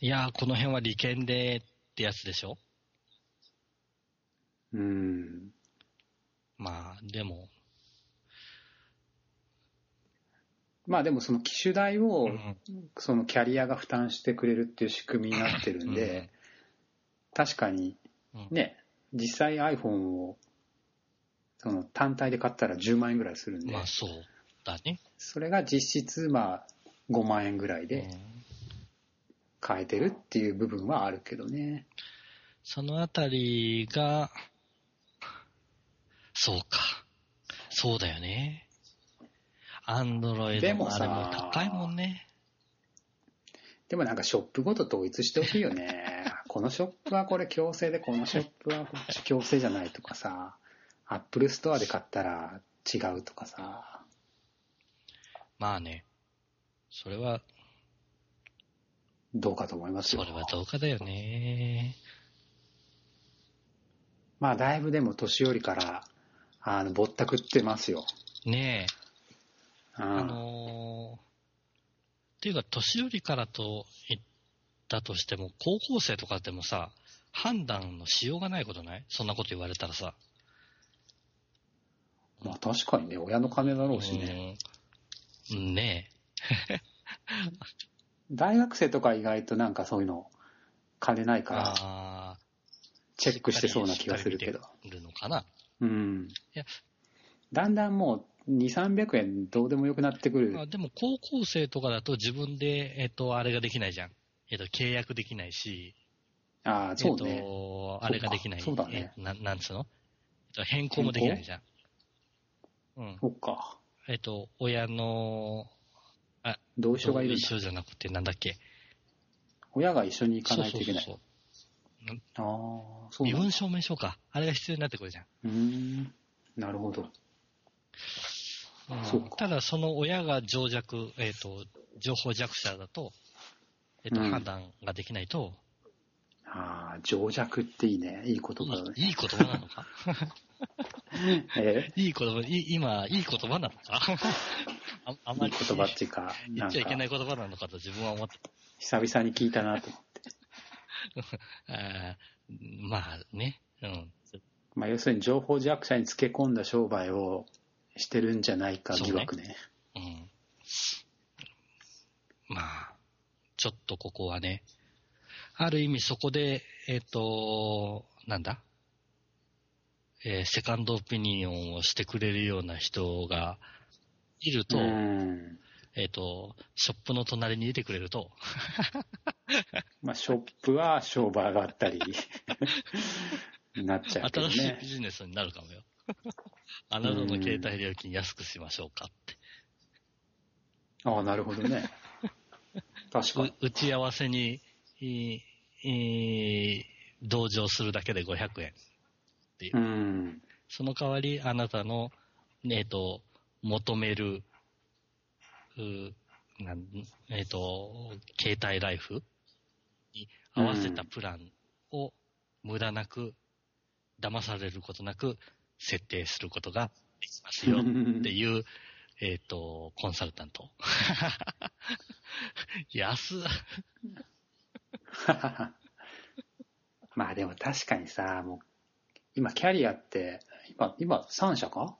S2: いやー、この辺は利権でってやつでしょ？
S1: うん。
S2: まあ、でも、
S1: まあでもその機種代を
S2: うん
S1: そのキャリアが負担してくれるっていう仕組みになってるんで、
S2: うん
S1: 確かに
S2: うん
S1: ね実際 iPhone をその単体で買ったら10万円ぐらいするんで、
S2: まあそうだね。
S1: それが実質まあ5万円ぐらいで
S2: うん
S1: 買えてるっていう部分はあるけどね。
S2: そのあたりが、そうか。そうだよね。アンドロイド
S1: でもさ
S2: もあれも高いもんね。
S1: でもなんかショップごと統一してほしいよね。このショップはこれ強制で、このショップはこっち強制じゃないとかさ、アップルストアで買ったら違うとかさ。
S2: まあね。それは、
S1: どうかと思いますよ。
S2: それはどうかだよね。
S1: まあだいぶでも年寄りから、あの、ぼったくってますよ。
S2: ねえ。
S1: うん
S2: あのー、っていうか、年寄りからと言ったとしても、高校生とかでもさ、判断のしようがないことない？そんなこと言われたらさ。
S1: まあ確かにね、親の金だろうしね。
S2: ね
S1: 大学生とか意外となんかそういうの金ない
S2: え。
S1: から
S2: あ
S1: チェックしてそうな気がするけど。
S2: るのかな。
S1: うん
S2: いや。
S1: だんだんもう2、300円どうでもよくなってくる
S2: あ。でも、高校生とかだと自分で、えっ、と、あれができないじゃん。えっ、と、契約できないし、
S1: ああ、そう
S2: えっ、
S1: ね。
S2: と、あれができない。
S1: そうだね
S2: えななんつうの、えっと、変更もできないじゃん。うん。
S1: そっか。
S2: えっ、と、親の、
S1: 同意書がいるんだ。
S2: 一緒じゃなくて、なんだっけ？
S1: 親が一緒に行かないといけない。
S2: そうそう
S1: ああ、
S2: そ。
S1: そううなんだ
S2: 身分証明書か。あれが必要になってくるじゃん。
S1: うーん。なるほど。
S2: ただ、その親が情弱、えっ、と、情報弱者だと、えっ、と、
S1: うん。
S2: 判断ができないと、
S1: ああ、情弱っていいね。いい言葉だね。
S2: いい言葉なのか？
S1: え？
S2: いい言葉、い今、いい言葉なのか？ああまり
S1: いい言葉っていうか、
S2: 言っちゃいけない
S1: か、
S2: 言葉なのかと自分は思って、
S1: 久々に聞いたなと思って。
S2: あーまあね、うん。
S1: まあ、要するに情報弱者につけ込んだ商売をしてるんじゃないか疑惑ね。
S2: うん。まあ、ちょっとここはね、ある意味そこで、えっ、と、なんだ？えーセカンドオピニオンをしてくれるような人がいると、
S1: うん。
S2: えっ、と、ショップの隣にいてくれると、
S1: まあ、ショップは商売上がったり、なっちゃうね
S2: 新しいビ。ジネスになるかもよ。あなたの携帯料金安くしましょうかって。
S1: ああ、なるほどね。確かに。
S2: う打ち合わせに、いい同乗するだけで500円。
S1: うん。
S2: その代わり、あなたの、えっ、と、求める、うなんえっ、と、携帯ライフに合わせたプランを無駄なく、騙されることなく設定することができますよっていう、えっ、と、コンサルタント。安っ
S1: まあでも確かにさ、もう、今キャリアって、今、今3社か？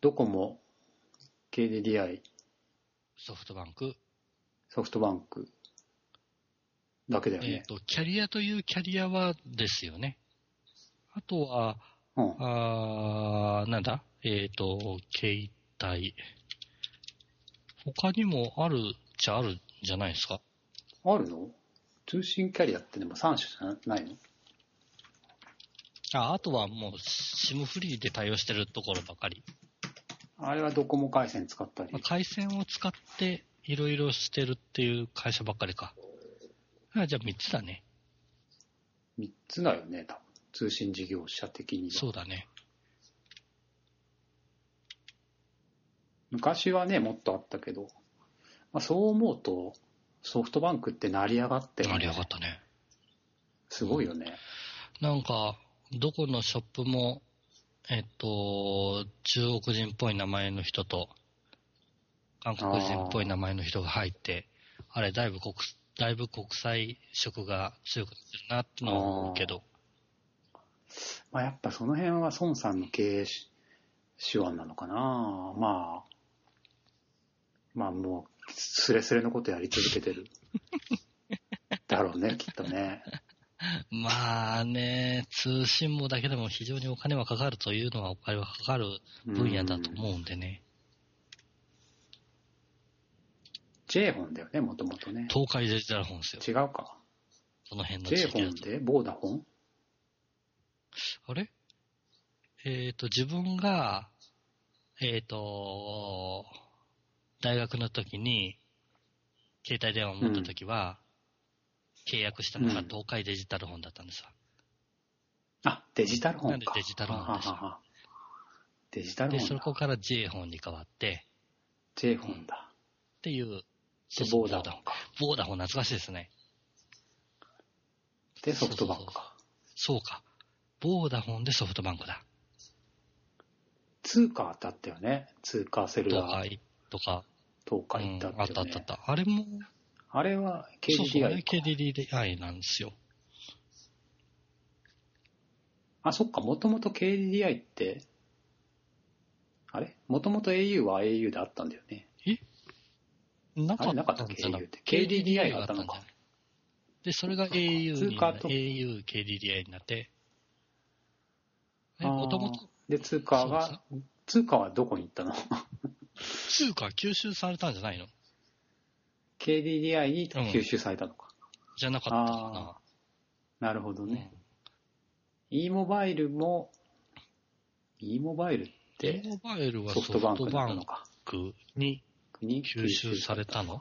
S1: ドコモ、KDDI、
S2: ソフトバンク、
S1: ソフトバンクだけだよ
S2: えっ、
S1: ね。
S2: と、キャリアというキャリアはですよね。あとは、
S1: うん。
S2: あーなんだ？えっ、と、携帯。他にもあるっちゃあるんじゃないですか？
S1: あるの？通信キャリアってでも3社じゃないの？
S2: ああとはもう、SIM フリーで対応してるところばかり。
S1: あれはドコモ回線使ったり
S2: まあ、。回線を使っていろいろしてるっていう会社ばっかりか。あじゃあ3つだね。
S1: 3つだよね、多分。通信事業者的には。
S2: そうだね。
S1: 昔はね、もっとあったけど、まあ、そう思うと、ソフトバンクって成り上がってる、
S2: 成り上がったね。
S1: すごいよね。
S2: なんか、どこのショップも、えっと、中国人っぽい名前の人と、韓国人っぽい名前の人が入って、あれ、だいぶ国、だいぶ国際色が強くなってるなってのは思うけど、
S1: まあ、やっぱその辺は孫さんの経営し手腕なのかな。まあ、まあもう、スレスレのことやり続けてる。だろうね、きっとね。
S2: まあね、通信網だけでも非常にお金はかかるというのはお金はかかる分野だと思うんでね、
S1: J フォンだよね、もともとね。
S2: 東海デジタル本ですよ。
S1: 違うか。
S2: その辺の
S1: J
S2: 地域だと。
S1: フォンでボーダフォン？
S2: あれ？えっ、と、自分が、えっ、と、大学の時に、携帯電話を持った時は、契約したのが
S1: うん
S2: 東海デジタル本だったんですわ。
S1: あ、デジタル本か。
S2: なんでデジタル本ですよ
S1: ははははデジタル
S2: で、
S1: 本だ。
S2: そこから J 本に変わって、
S1: J フォンだ。
S2: っていう、
S1: ボーダフォンか。
S2: ボーダフォン懐かしいですね。
S1: で、ソフトバンクか。
S2: そうか。ボーダフォンでソフトバンクだ。
S1: 通貨ってあったよね。通貨セル
S2: 東
S1: ラー、
S2: 海とか、
S1: 東
S2: うん
S1: 海ってあ
S2: あ
S1: ったよね。
S2: ったあったあった。あれも、
S1: あれは
S2: そうそう、あれ
S1: KDDI か。
S2: KDDI なんですよ。
S1: あ、そっか、もともと KDDI って、あれ？もともと au は au であったんだよね。
S2: な
S1: あれなかった
S2: んじゃな
S1: KDDI って KDDI があったのか
S2: で、それが au にな、
S1: 通貨と
S2: au、KDDI になって、
S1: あー
S2: もともと
S1: で、通貨が、通貨はどこに行ったの？
S2: 通貨吸収されたんじゃないの
S1: ?KDDI に吸収されたのか。
S2: じゃなかったか
S1: なるほど
S2: な。
S1: ね。e モバイルも、e モバイルっ
S2: うん
S1: て
S2: T モバイルは
S1: ソフトバンクなのか。
S2: クに
S1: に
S2: 吸収されたのん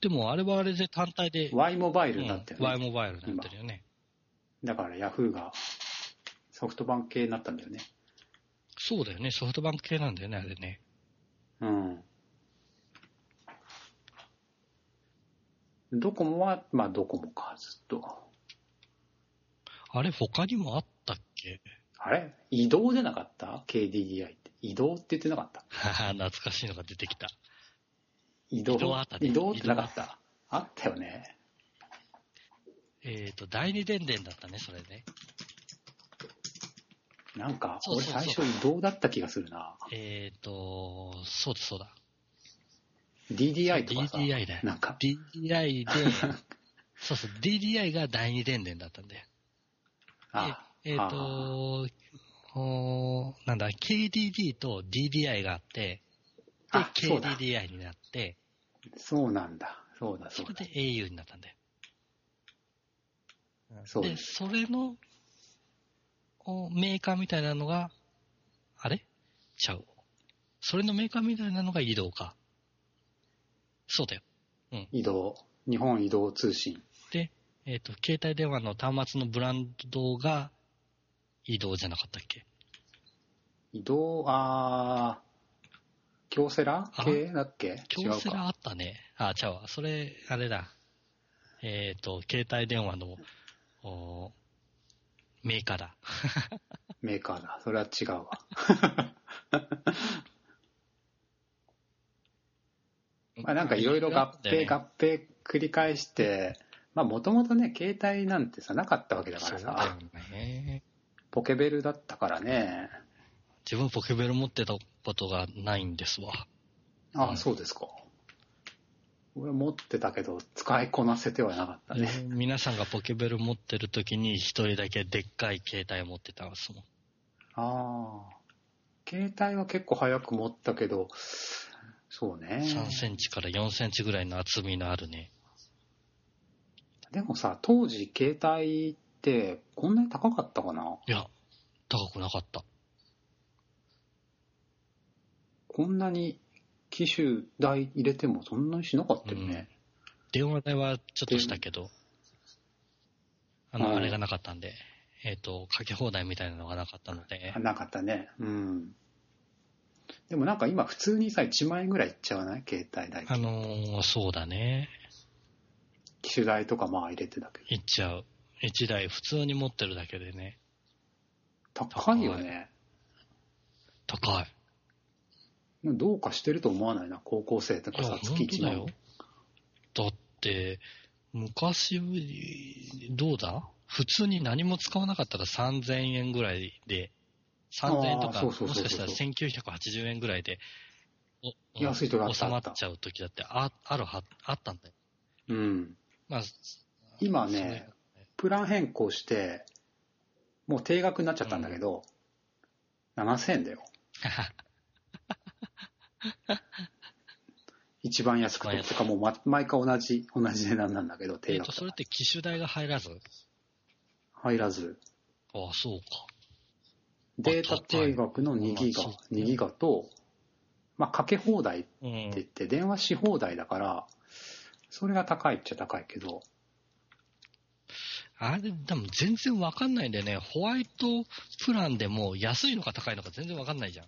S2: でもあれはあれで単体で、
S1: Y モバイ
S2: うん
S1: ルになってるね。
S2: Y モバイルになってるよね。
S1: だからヤフーがソフトバンク系になったんだよね。
S2: そうだよね。ソフトバンク系なんだよね、あれね。
S1: うん。ドコモは、まあドコモか、ずっと。
S2: あれ、他にもあったっけ？
S1: あれ？移動でなかった ?KDDI って。移動って言ってなかった？
S2: は は懐かしいのが出てきた。
S1: 移動？
S2: 移動あったね
S1: 移動ってなかった？あったよね。
S2: えっ、と、第二電電だったね、それね。
S1: なんか、俺
S2: そうそうそう
S1: 最初移動だった気がするな。
S2: えっ、と、そうだそうだ。
S1: DDI とかさ、
S2: DDI だよ。
S1: なんか、
S2: DDI で、そうそう、DDI が第二電電だったんだよ。
S1: あ
S2: えっ、
S1: あ
S2: と、おなんだ、KDD と DDI があって、で KDDI になって、
S1: そうなんだ。そうだ、そだ
S2: そうれで。au になったんだよ。
S1: そう
S2: で、それのおメーカーみたいなのが、あれ？ちゃう。それのメーカーみたいなのが移動か。そうだよ。
S1: 移動、日本移動通信。
S2: で、えっ、と、携帯電話の端末のブランドが移動じゃなかったっけ？
S1: 移動、あー、京セラ？
S2: あ？
S1: 系だっけ？
S2: 京セラ
S1: か。
S2: あったね。あ、ちゃうわ。それ、あれだ。えっ、と、携帯電話の、おメーカーだ。
S1: メーカーだ。それは違うわ。まあなんかいろいろ合併合併繰り返して、まあもともとね、携帯なんてさ、なかったわけだからさ、
S2: ね。
S1: ポケベルだったからね。
S2: 自分ポケベル持ってたことがないんですわ。
S1: ああ、
S2: うん
S1: そうですか。俺持ってたけど、使いこなせてはなかったね。
S2: 皆さんがポケベル持ってる時に一人だけでっかい携帯持ってたんですもん。
S1: ああ。携帯は結構早く持ったけど、そうね。
S2: 3センチから4センチぐらいの厚みのあるね。
S1: でもさ、当時携帯ってこんなに高かったかな？い
S2: や、高くなかった。
S1: こんなに機種代入れてもそんなにしなかったよね。
S2: 電話代はちょっとしたけど、あの、
S1: うん
S2: あれがなかったんで、えっ、と、かけ放題みたいなのがなかったので、
S1: なかったね。うん。でもなんか今普通にさ、1万円ぐらいいっちゃわない？携帯代。
S2: あのーそうだね。
S1: 機種代とかまあ入れてたけど。
S2: いっちゃう。1台普通に持ってるだけでね。
S1: 高いよね。
S2: 高い。
S1: どうかしてると思わないな、高校生とかさ、月1万
S2: 本当だよ。だって、昔より、どうだ？普通に何も使わなかったら3000円ぐらいで、3000円とか、もしかしたら1980円ぐらいで、お
S1: 安い時あった
S2: 収まっちゃう時だってああるは、あったんだよ。
S1: うん。
S2: まあ、
S1: 今ね、プラン変更して、もう定額になっちゃったんだけど、7000円だよ。一番安くて、
S2: 一番安い
S1: てかもうま毎回同じ、同じ値段なんだけど、
S2: えっ、と、
S1: 定額だ
S2: それって機種代が入らず？
S1: 入らず、
S2: ああ、そうか。
S1: データ定額の2ギガ
S2: あそう、
S1: 2ギガと、まあ、かけ放題って
S2: うん。
S1: 言って、電話し放題だから、それが高いっちゃ高いけど、
S2: あれ、でも全然わかんないんだよね。ホワイトプランでも安いのか高いのか全然わかんないじゃん。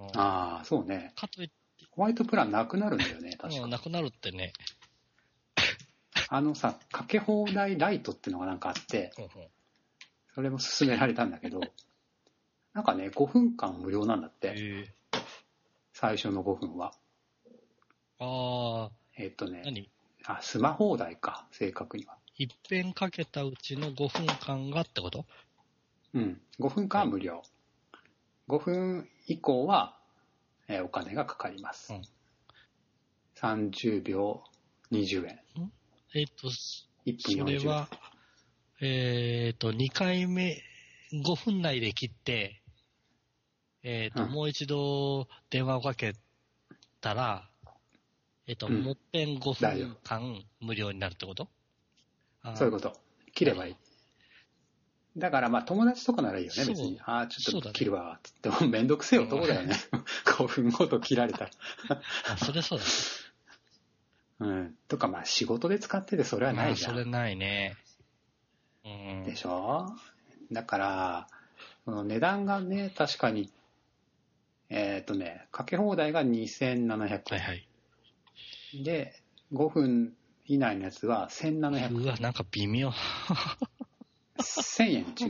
S2: うん
S1: ああ、そうね。
S2: かといって、
S1: ホワイトプランなくなるんだよね、確か。
S2: うんなくなるってね。
S1: あのさ、かけ放題ライトってのがなんかあって、それも勧められたんだけど、なんかね、5分間無料なんだって、
S2: え
S1: 最初の5分は。
S2: ー、ああ、
S1: えっとね、
S2: 何？
S1: あ、スマ放題か、正確には。
S2: 一遍かけたうちの5分間がってこと？
S1: うん、5分間は無料。5分以降は、えーお金がかかります。
S2: うん
S1: 30秒20円。
S2: えっ、と、
S1: 1
S2: そ
S1: 分40円。
S2: れは、えっ、と、2回目、5分内で切って、えっ、と、
S1: うん
S2: もう一度電話をかけたら、えっ、と、
S1: うん
S2: もっぺん5
S1: 大丈
S2: 分間無料になるってこと？
S1: そういうこと。切ればいい。だからまあ友達とかならいいよね、別に。ああ、ちょっと切るわ、つってもめんどくせえ男だよね。5分ごと切られたら。
S2: あ、それそうだね。
S1: うん。とかまあ仕事で使っててそれはないじゃん。
S2: まあそれないね。うん。
S1: でしょ？だから、その値段がね、確かに、えっ、とね、かけ放題が2700
S2: はいはい。
S1: 円。で、5分以内のやつは1700円。
S2: うわ、なんか微妙。
S1: 1000円違う。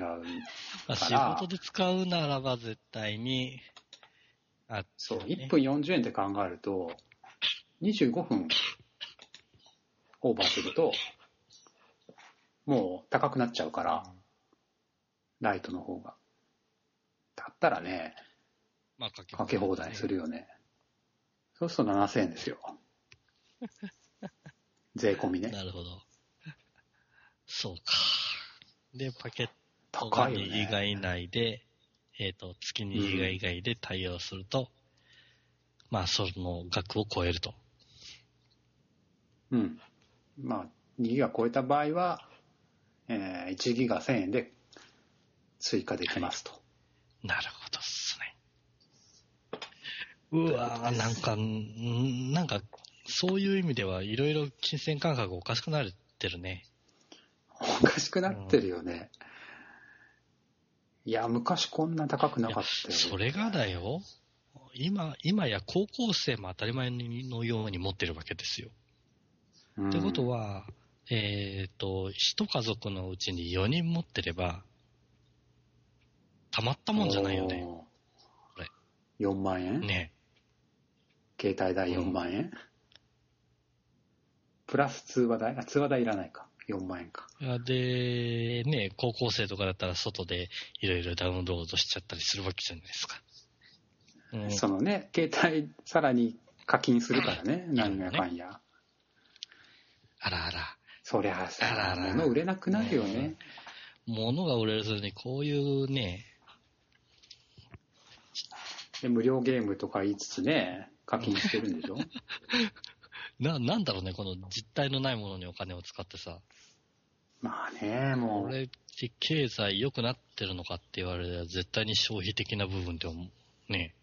S1: から
S2: 事で使うならば絶対に、あ、
S1: そう、
S2: ね
S1: 1分40円って考えると、25分オーバーすると、もう高くなっちゃうから、ライトの方が。だったらね、
S2: まあ、かけ
S1: かけ放題するよね。そうすると7000円ですよ。税込みね。
S2: なるほど。そうか。で、パケット
S1: 高
S2: が2
S1: いよね。
S2: ギガ以内で、えっ、と、月2ギガ以外で対応すると、まあ、その額を超えると。
S1: うん。まあ、2ギガ超えた場合は、えー1ギガ1000円で追加できますと。
S2: なるほどっすね。うわーなんか、んなんか、そういう意味ではいろいろ金銭感覚おかしくなってるね。
S1: おかしくなってるよね。いや、昔こんな高くなかったよ。
S2: それがだよ。今、今や高校生も当たり前のように持ってるわけですよ。
S1: うん
S2: ってことは、えっ、と、一家族のうちに4人持ってれば、たまったもんじゃないよね。これ
S1: 4万円、
S2: ね
S1: 携帯代4万円、プラス通話代？あ、通話代いらないか。4万円か。
S2: で、ね、高校生とかだったら外でいろいろダウンロードしちゃったりするわけじゃないですか。うん
S1: そのね、携帯さらに課金するからね、
S2: ん
S1: 何やかんや。
S2: あらあら。
S1: そりゃあ
S2: あら
S1: さ
S2: あ、ら
S1: 物売れなくなるよね。
S2: 物が売れるのにこういうね、
S1: で無料ゲームとか言いつつね、課金してるんでしょ？
S2: な、なんだろうね、この実体のないものにお金を使ってさ、
S1: まあね、もう、
S2: これって経済良くなってるのかって言われたら絶対に消費的な部分ではね、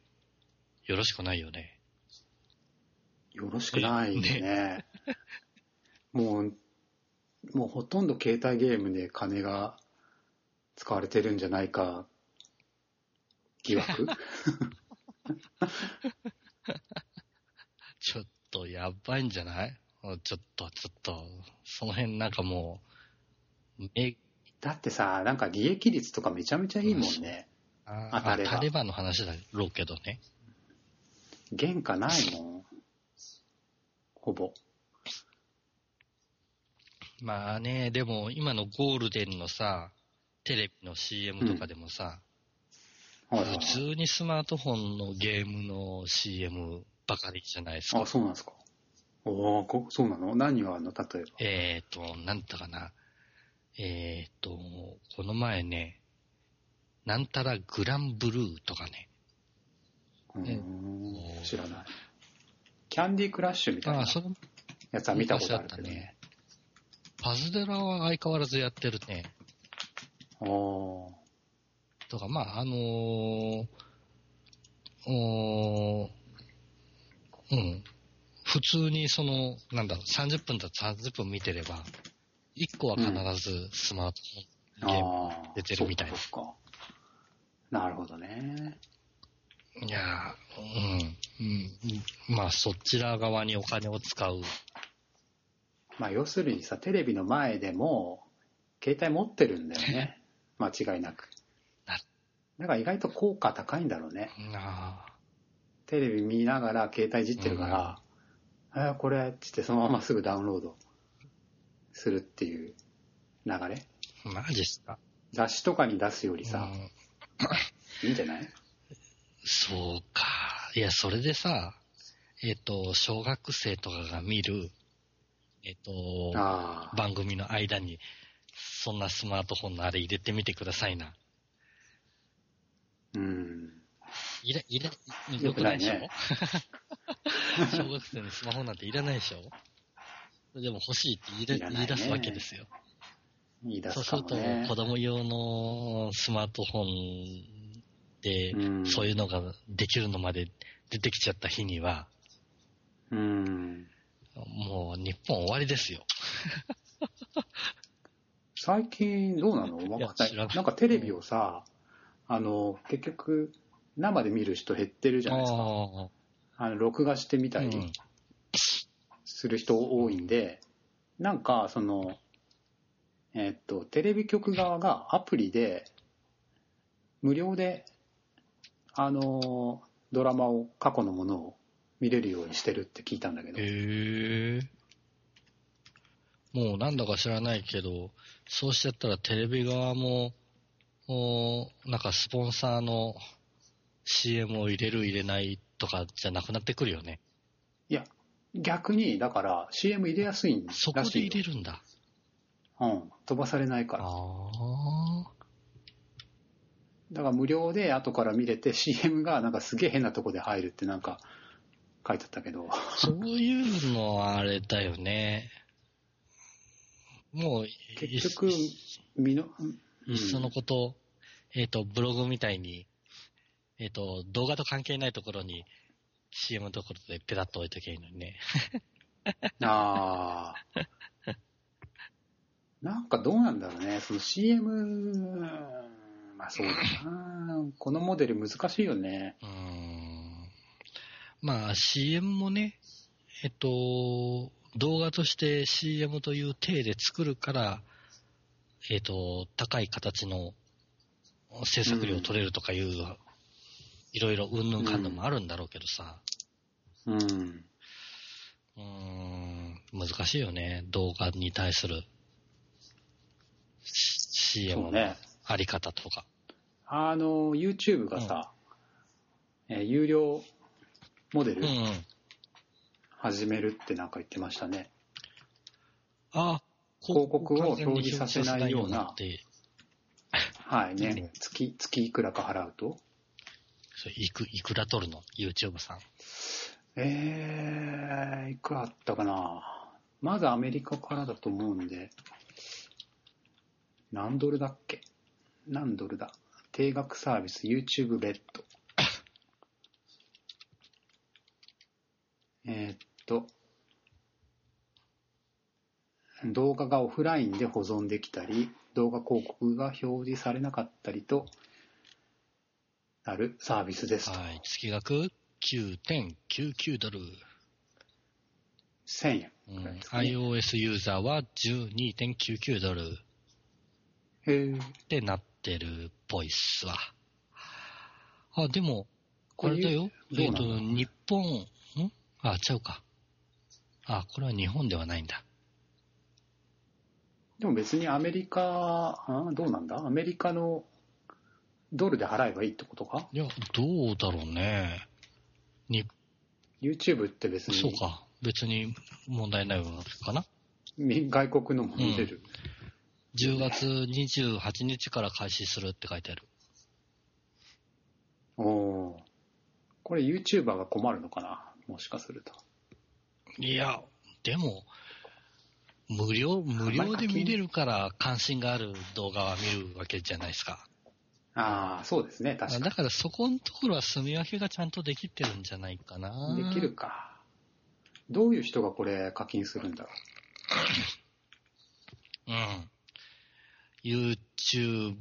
S2: よろしくないよね。
S1: よろしくないよね。もう、もうほとんど携帯ゲームで金が使われてるんじゃないか、疑惑？
S2: ちょっとやばいんじゃない？ちょっと、ちょっと、その辺なんかもう、え、
S1: だってさ、なんか利益率とかめちゃめちゃいいもんね。
S2: あ
S1: 当たれば
S2: 当たればの話だろうけどね。
S1: 原価ないもん。ほぼ。
S2: まあね、でも今のゴールデンのさ、テレビの CM とかでもさ、
S1: はいはいはい
S2: 普通にスマートフォンのゲームの CM ばかりじゃないですか
S1: あ、。そうなんですか。おおこそうなの？何があるの？例えば。
S2: えっ、と、なんだかな。えっ、と、この前ね、なんたらグランブルーとかね。
S1: うー
S2: ね
S1: ん知らない。キャンディークラッシュみたいなやつは見たことあるけど
S2: 昔あった
S1: ね。
S2: パズドラは相変わらずやってるね。
S1: おー
S2: とか、まあ、あのーおーうん。普通にその、なんだろう、30分だと30分見てれば、1個は必ずスマートフォンゲーム。
S1: ああ。
S2: 出てるみたいな
S1: そっかそっか。なるほどね。
S2: いやー、うん、うん。まあ、そちら側にお金を使う。
S1: まあ要するにさ、テレビの前でも、携帯持ってるんだよね。間違いなく。
S2: なる
S1: だから意外と効果高いんだろうね。
S2: なあ
S1: テレビ見ながら携帯いじってるから、あこれっつってそのまますぐダウンロードするっていう流れ
S2: マジっすか？
S1: 雑誌とかに出すよりさ、
S2: うん
S1: いいんじゃない？
S2: そうか。いや、それでさ、えっ、と、小学生とかが見る、えっ、と、
S1: ああ。
S2: 番組の間に、そんなスマートフォンのあれ入れてみてくださいな。
S1: うん。
S2: いら、いら、
S1: よ
S2: よくないいでしょ？
S1: ね
S2: 小学生にスマホなんていらないでしょ？でも欲しいって言い
S1: ね
S2: 言い出すわけですよ。
S1: 言い出
S2: そうすると。子供用のスマートフォンで、
S1: うん
S2: そういうのができるのまで出てきちゃった日には、
S1: うん。
S2: もう日本終わりですよ。
S1: 最近どうなの？わかんない
S2: 知らない
S1: なんかテレビをさ、あの、結局、生で見る人減ってるじゃないですか。
S2: あ
S1: あの、録画してみ
S2: あ、
S1: たり
S2: うん。
S1: する人多いんで、なんか、その、えっと、テレビ局側がアプリで、無料で、あの、ドラマを、過去のものを見れるようにしてるって聞いたんだけど。
S2: へえ。もうなんだか知らないけど、そうしちゃったらテレビ側も、おなんかスポンサーの CM を入れる入れないとかじゃなくなってくるよね。
S1: いや、逆に、だから CM 入れやすいん
S2: そこで
S1: らしいよ。
S2: 入れるんだ。
S1: うん。飛ばされないから。
S2: ああ。
S1: だから無料で後から見れて CM がなんかすげえ変なとこで入るってなんか書いてあったけど。
S2: そういうのはあれだよね。もう、
S1: 結局、みの、
S2: いっそのこと、えっ、と、ブログみたいに、えっ、と、動画と関係ないところに CM のところでペタッと置いときゃいいのにね。
S1: ああ。なんかどうなんだろうね。その CM、まあそうだな。このモデル難しいよね。
S2: うーん。まあ CM もね、えっと、動画として CM という体で作るから、えっと、高い形の制作料を取れるとかいう、いろいろうんぬんかんぬんもあるんだろうけどさ、
S1: うん。
S2: うーん、難しいよね、動画に対する CM の。あり方とか。
S1: あの、YouTube がさ、えー有料モデル
S2: うんうん。
S1: 始めるってなんか言ってましたね。
S2: あ、
S1: 広告を表示させないようなはいね。
S2: うん
S1: 月、月いくらか払うと。
S2: それいく、いくら取るの ?YouTube さん。
S1: えー、いくらあったかな？まずアメリカからだと思うんで、何ドルだっけ？何ドルだ？定額サービス YouTube レッド。えーっと、動画がオフラインで保存できたり、動画広告が表示されなかったりとなるサービスですと。
S2: はい。月額9.99ドル。
S1: 1000円
S2: うん iOS ユーザーは12.99ドルっ
S1: へー
S2: てなってるっぽいっすわ。あ、でも、
S1: これ
S2: だよ。えっ、と、日本、ん？あ、ちゃうか。あ、これは日本ではないんだ。
S1: でも別にアメリカ、あどうなんだ？アメリカのドルで払えばいいってことか？
S2: いや、どうだろうね。に、
S1: ?YouTube って別に
S2: そうか。別に問題ないのかな。
S1: み外国のも見れる。
S2: 10月28日から開始するって書いてある。
S1: おおーこれ YouTuber が困るのかな？もしかすると。
S2: いや、でも、無料、無料で見れるから関心がある動画は見るわけじゃないですか。
S1: ああ、そうですね。確か
S2: だからそこのところは住み分けがちゃんとできてるんじゃないかな。
S1: に。できるか。どういう人がこれ課金するんだろ
S2: うん。YouTube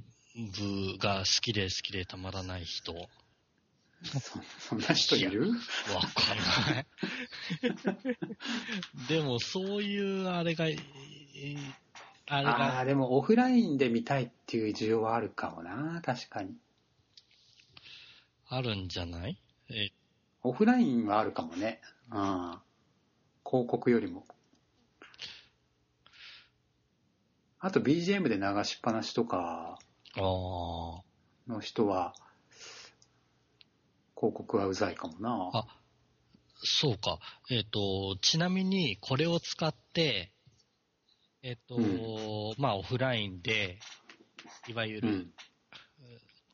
S2: が好きで好きでたまらない人。わ
S1: うそそんな人いる？
S2: かんない。でもそういうあれが、えーあれ
S1: あでもオフラインで見たいっていう需要はあるかもな。確かに。
S2: あるんじゃない？え
S1: オフラインはあるかもね。うん。広告よりも。あと BGM で流しっぱなしとか。の人は、広告はうざいかもな。
S2: あそうか。えっ、と、ちなみにこれを使って、えっ、と、
S1: う
S2: まあオフラインで、いわゆる
S1: うん。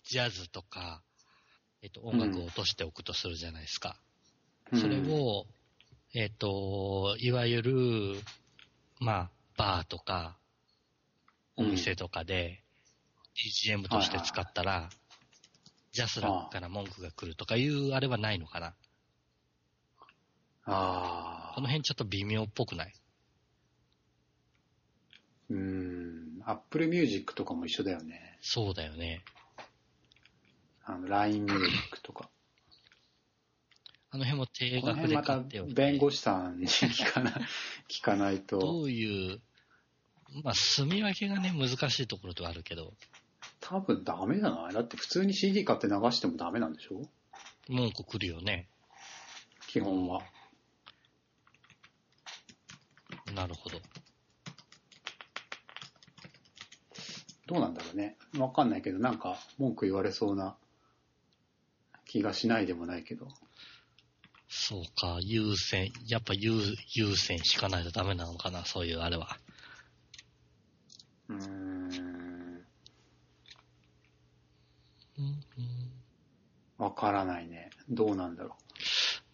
S2: ジャズとか、えっ、と、音楽を落としておくとするじゃないですか。
S1: うん
S2: それを、えっ、と、いわゆる、まあ、バーとか、お店とかで、BGM として使ったら、ジャスラックから文句が来るとかいうあれはないのかな
S1: ああ。
S2: この辺ちょっと微妙っぽくない？
S1: うん。Apple Music とかも一緒だよね。
S2: そうだよね。
S1: あの、LINE Music とか。
S2: あの辺も定額で買っておいて
S1: 弁護士さんに聞かない、聞かないと。
S2: どういう、まあ、住み分けがね、難しいところではあるけど、
S1: 多分ダメじゃないだって普通に CD 買って流してもダメなんでしょ？
S2: 文句来るよね。
S1: 基本は。
S2: なるほど。
S1: どうなんだろうね。わかんないけど、なんか文句言われそうな気がしないでもないけど。
S2: そうか、優先、やっぱ優優先しかないとダメなのかな、そういうあれは。
S1: うーん。
S2: うん
S1: わからないね。どうなんだろ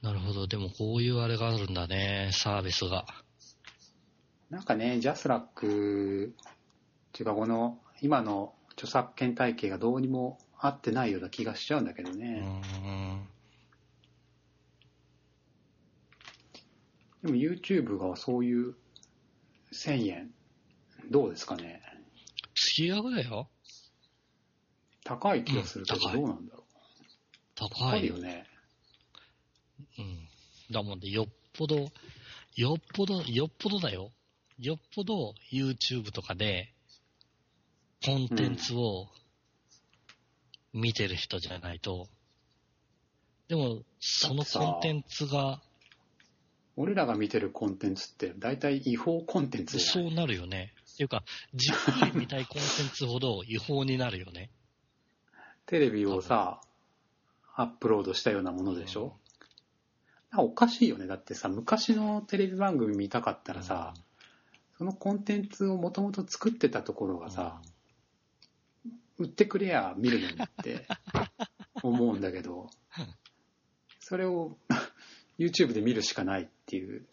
S2: なるほど。でもこういうあれがあるんだね、サービスが。
S1: う。なんかね、ジャスラック、っていうかこの、今の著作権体系がどうにも合ってないような気がしちゃうんだけど
S2: う
S1: ね。
S2: ん。
S1: でも YouTube がそういう1000円、どうですかね。
S2: 月額だよ。
S1: 高い気がするけど、どうなんだろう。
S2: 高
S1: 高
S2: いよ
S1: いよね。
S2: うん。だもんで、よっぽど、よっぽど、よっぽどだよ。よっぽど YouTube とかで、コンテンツを見てる人じゃないと、でも、そのコンテンツが、
S1: 俺らが見てるコンテンツって大体違法コンテンツじゃない？
S2: そうなるよね。っていうか、じっくり見たいコンテンツほど違法になるよね。
S1: テレビをさ、アップロードしたようなものでしょ、なんかおかしいよね。だってさ、昔のテレビ番組見たかったらさ、そのコンテンツをもともと作ってたところがさ、売ってくれや見るのにって思うんだけど、それを YouTube で見るしかないっていう、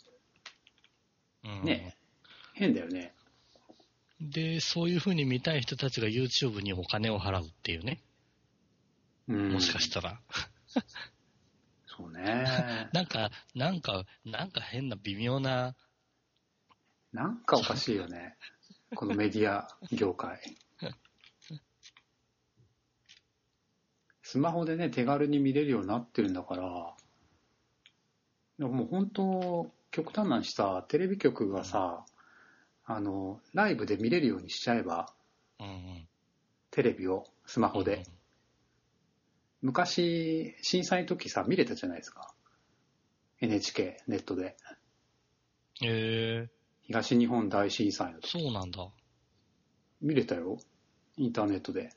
S2: うん、
S1: ね、変だよね。
S2: で、そういう風に見たい人たちが YouTube にお金を払うっていうね。
S1: うん、
S2: もしかしたら。
S1: そうね。
S2: なんか、なんか、なんか変な微妙な、
S1: なんかおかしいよね。このメディア業界。スマホでね、手軽に見れるようになってるんだから、でももう本当、極端な話さ、テレビ局がさ、あの、ライブで見れるようにしちゃえば、
S2: うんうん、
S1: テレビをスマホで。昔、震災の時さ、見れたじゃないですか。NHK、ネットで。
S2: へえ
S1: 東日本大震災の時。
S2: そうなんだ。
S1: 見れたよ。インターネットで。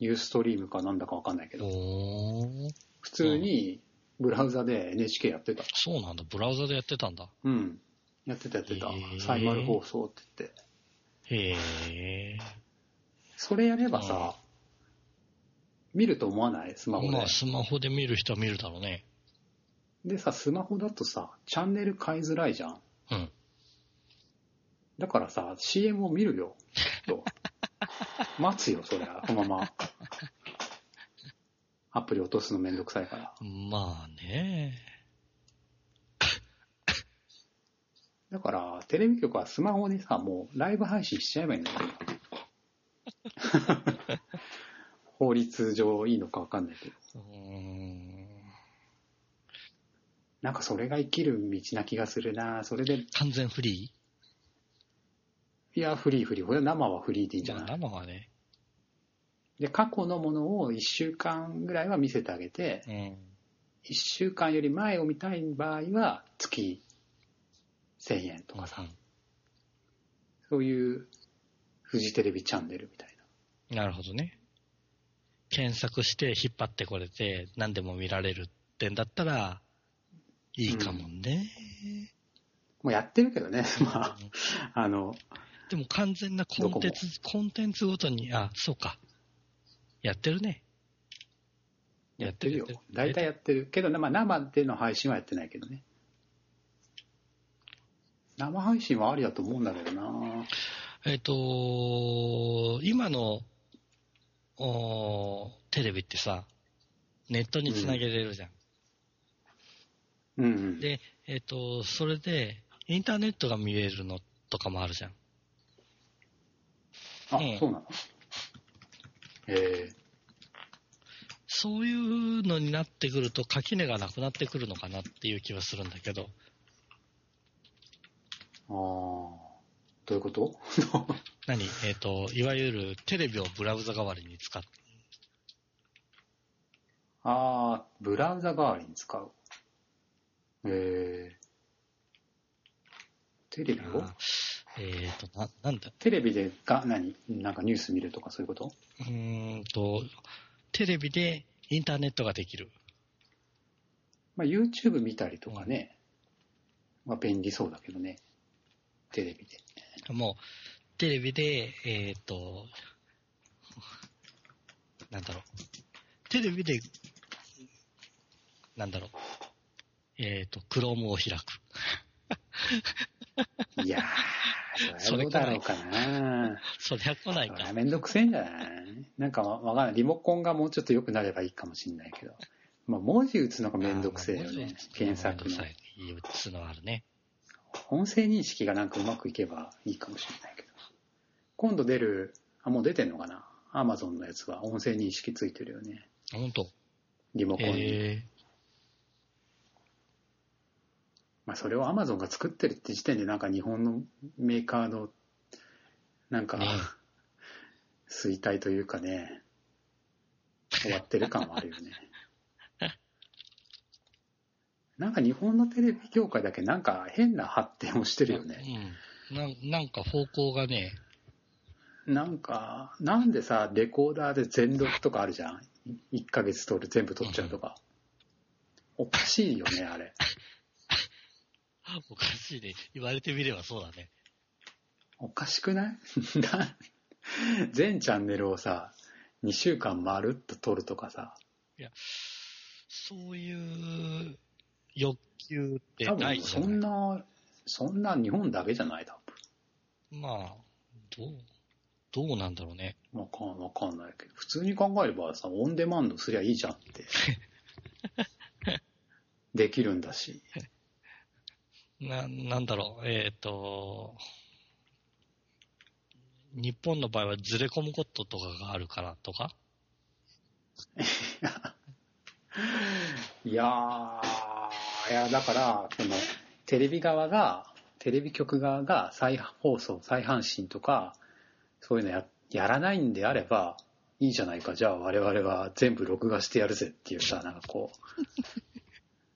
S1: ニューストリームかなんだかわかんないけ
S2: お
S1: ど。
S2: ー、
S1: 普通にブラウザで NHK やってた。
S2: そうなんだ。ブラウザでやってたんだ。
S1: うん。やってたやってた。サイマル放送って言って。
S2: へえ。
S1: それやればさ、見ると思わない？スマホで
S2: まあ、。スマホで見る人は見るだろうね。
S1: でさ、スマホだとさ、チャンネル変えづらいじゃん。
S2: うん。
S1: だからさ、CM を見るよ。と。待つよ、そりゃ。このまま。アプリ落とすのめんどくさいから。
S2: まあね。
S1: だから、テレビ局はスマホにさ、もうライブ配信しちゃえばいいんだよ。法律上いいのかわかんないけど。
S2: うーん。
S1: なんかそれが生きる道な気がするな。それで、
S2: 完全フリ
S1: いや、フリーフリー。これは生はフリーでいいんじゃない？
S2: 生はね。
S1: で、過去のものを1週間ぐらいは見せてあげて、
S2: うん。
S1: 1週間より前を見たい場合は月1000円とかさ、そういうフジテレビチャンネルみたいな。
S2: なるほどね。検索して引っ張ってこれて何でも見られるってんだったらいいかもね。
S1: もうやってるけどね、まあ、あの、
S2: でも完全なコンテンツ、コンテンツごとに、あ、そうか。やってるね。
S1: やってるよ。大体やってる。けど、まあ、生での配信はやってないけどね。生配信はありだと思うんだけどな
S2: えっ、と、今のおテレビってさ、ネットにつなげれるじゃん。
S1: うんうん。
S2: で、えっ、と、それで、インターネットが見れるのとかもあるじゃん。
S1: あ、
S2: うん
S1: そうなの？え。
S2: そういうのになってくると垣根がなくなってくるのかなっていう気はするんだけど、
S1: ー、ああ、どういうこと？
S2: 何？えっ、と、いわゆるテレビをブラウザ代わりに使っ
S1: ああ、ブラウザ代わりに使う。え。ー、テレビを？
S2: えっ、と、な、なんだ、
S1: テレビでが何？なんかニュース見るとかそういうこと？
S2: うーんと、テレビでインターネットができる。
S1: まあ、YouTube 見たりとかね、まあ、便利そうだけどね。テレビで。
S2: もう、テレビで、えっ、と、なんだろう。テレビで、なんだろう。えっ、と、クロームを開く。
S1: いやー、それだろうかな。
S2: そりゃ来ないか。
S1: めんどくせえんじゃない？なんかわわかんない。リモコンがもうちょっと良くなればいいかもしんないけど。まあ、文字打つのがめんどくせえよね。検索の。
S2: 打つのはあるね。
S1: 音声認識がなんかうまくいけばいいかもしれないけど。今度出る、あ、もう出てんのかな？アマゾンのやつは音声認識ついてるよね。
S2: ほんと？
S1: リモコンに。
S2: え
S1: まあ、それをアマゾンが作ってるって時点でなんか日本のメーカーのなんか、
S2: ね
S1: 衰退というかね、終わってる感はあるよね。なんか日本のテレビ業界だけなんか変な発展をしてるよね。
S2: うん。なんか方向がね、
S1: なんか、なんでさ、レコーダーで全録とかあるじゃん。1ヶ月撮る全部撮っちゃうとか。おかしいよね、あれ。
S2: おかしいね。言われてみればそうだね。
S1: おかしくない？な全チャンネルをさ、2週間まるっと撮るとかさ、
S2: そういう欲求って
S1: 多分
S2: ないじゃない
S1: そんな、そんな日本だけじゃない？だ
S2: まあ、どう、どうなんだろうね。
S1: わかんわかんないけど、普通に考えればさ、オンデマンドすりゃいいじゃんって。できるんだし。
S2: な、なんだろう、えっ、と、日本の場合はずれ込むこととかがあるからとか？
S1: いやー、いや、だから、その、テレビ側が、テレビ局側が再放送、再販信とか、そういうのややらないんであれば、いいじゃないか、じゃあ我々は全部録画してやるぜっていうさ、なんかこ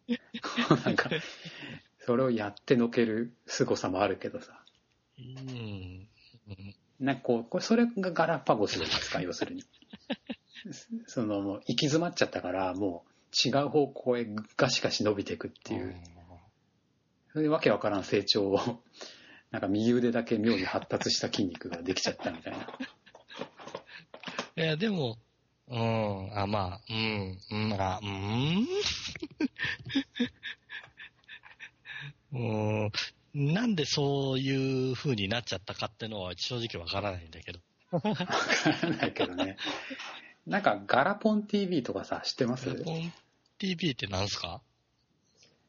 S1: う、こうなんか、それをやってのける凄さもあるけどさ、
S2: うん。うん
S1: なんかこう、これそれがガラパゴスじゃないですか、要するに。その、もう行き詰まっちゃったから、もう違う方向へガシガシ伸びていくっていう。それでわけわからん成長を、なんか右腕だけ妙に発達した筋肉ができちゃったみたいな。
S2: いや、でも、うん、あ、まあ、うん、うん、あ、うんうん、なんでそういう風になっちゃったかってのは正直わからないんだけど。
S1: わからないけどね。なんかガラポン TV とかさ、知ってます？
S2: ガラポン TV ってなんすか？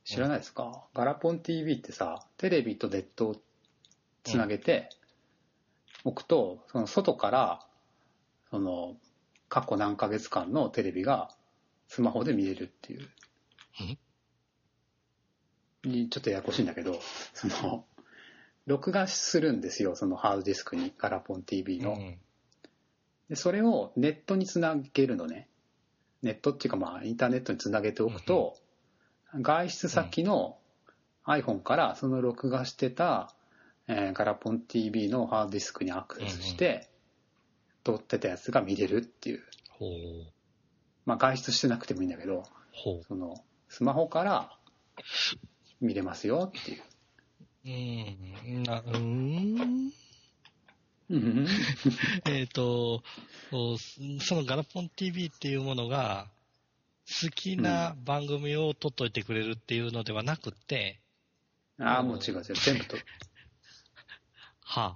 S1: 知らないですか？ガラポン TV ってさ、テレビとネットをつなげて置くと、その外から、その、過去何ヶ月間のテレビがスマホで見れるっていう。にちょっとややこしいんだけど、その、録画するんですよ、そのハードディスクに、ガラポン TV の。
S2: うん
S1: で、それをネットにつなげるのね。ネットっていうかまあ、インターネットにつなげておくと、外出先の iPhone からその録画してた、えーガラポン TV のハードディスクにアクセスして、撮ってたやつが見れるっていう。
S2: ほう。
S1: まあ、外出してなくてもいいんだけど。その、スマホから見れますよっていう。
S2: うん、な、うーん。
S1: うん
S2: えっ、と、そのガラポン TV っていうものが、好きな番組を撮っといてくれるっていうのではなくて、
S1: ああ、もう違う違う。全部と、
S2: はあ、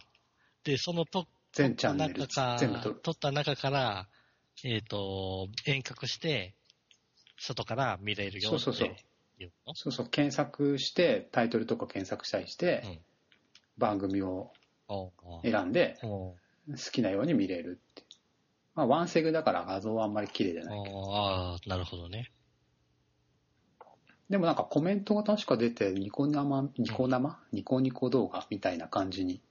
S2: で、そのと
S1: 全チャンネル
S2: 撮った中
S1: 全部撮る。
S2: 撮った中から、えっ、と、遠隔して、外から見れるよって
S1: そうそうそう
S2: いうの？
S1: そうそう、検索して、タイトルとか検索したりして、
S2: うん。
S1: 番組を選んで、好きなように見れるって。まあ、ワンセグだから画像はあんまり綺麗じゃない。
S2: おうああ、なるほどね。
S1: でもなんかコメントが確か出て、ニコ生、ニコ生、ニコニコ動画みたいな感じに、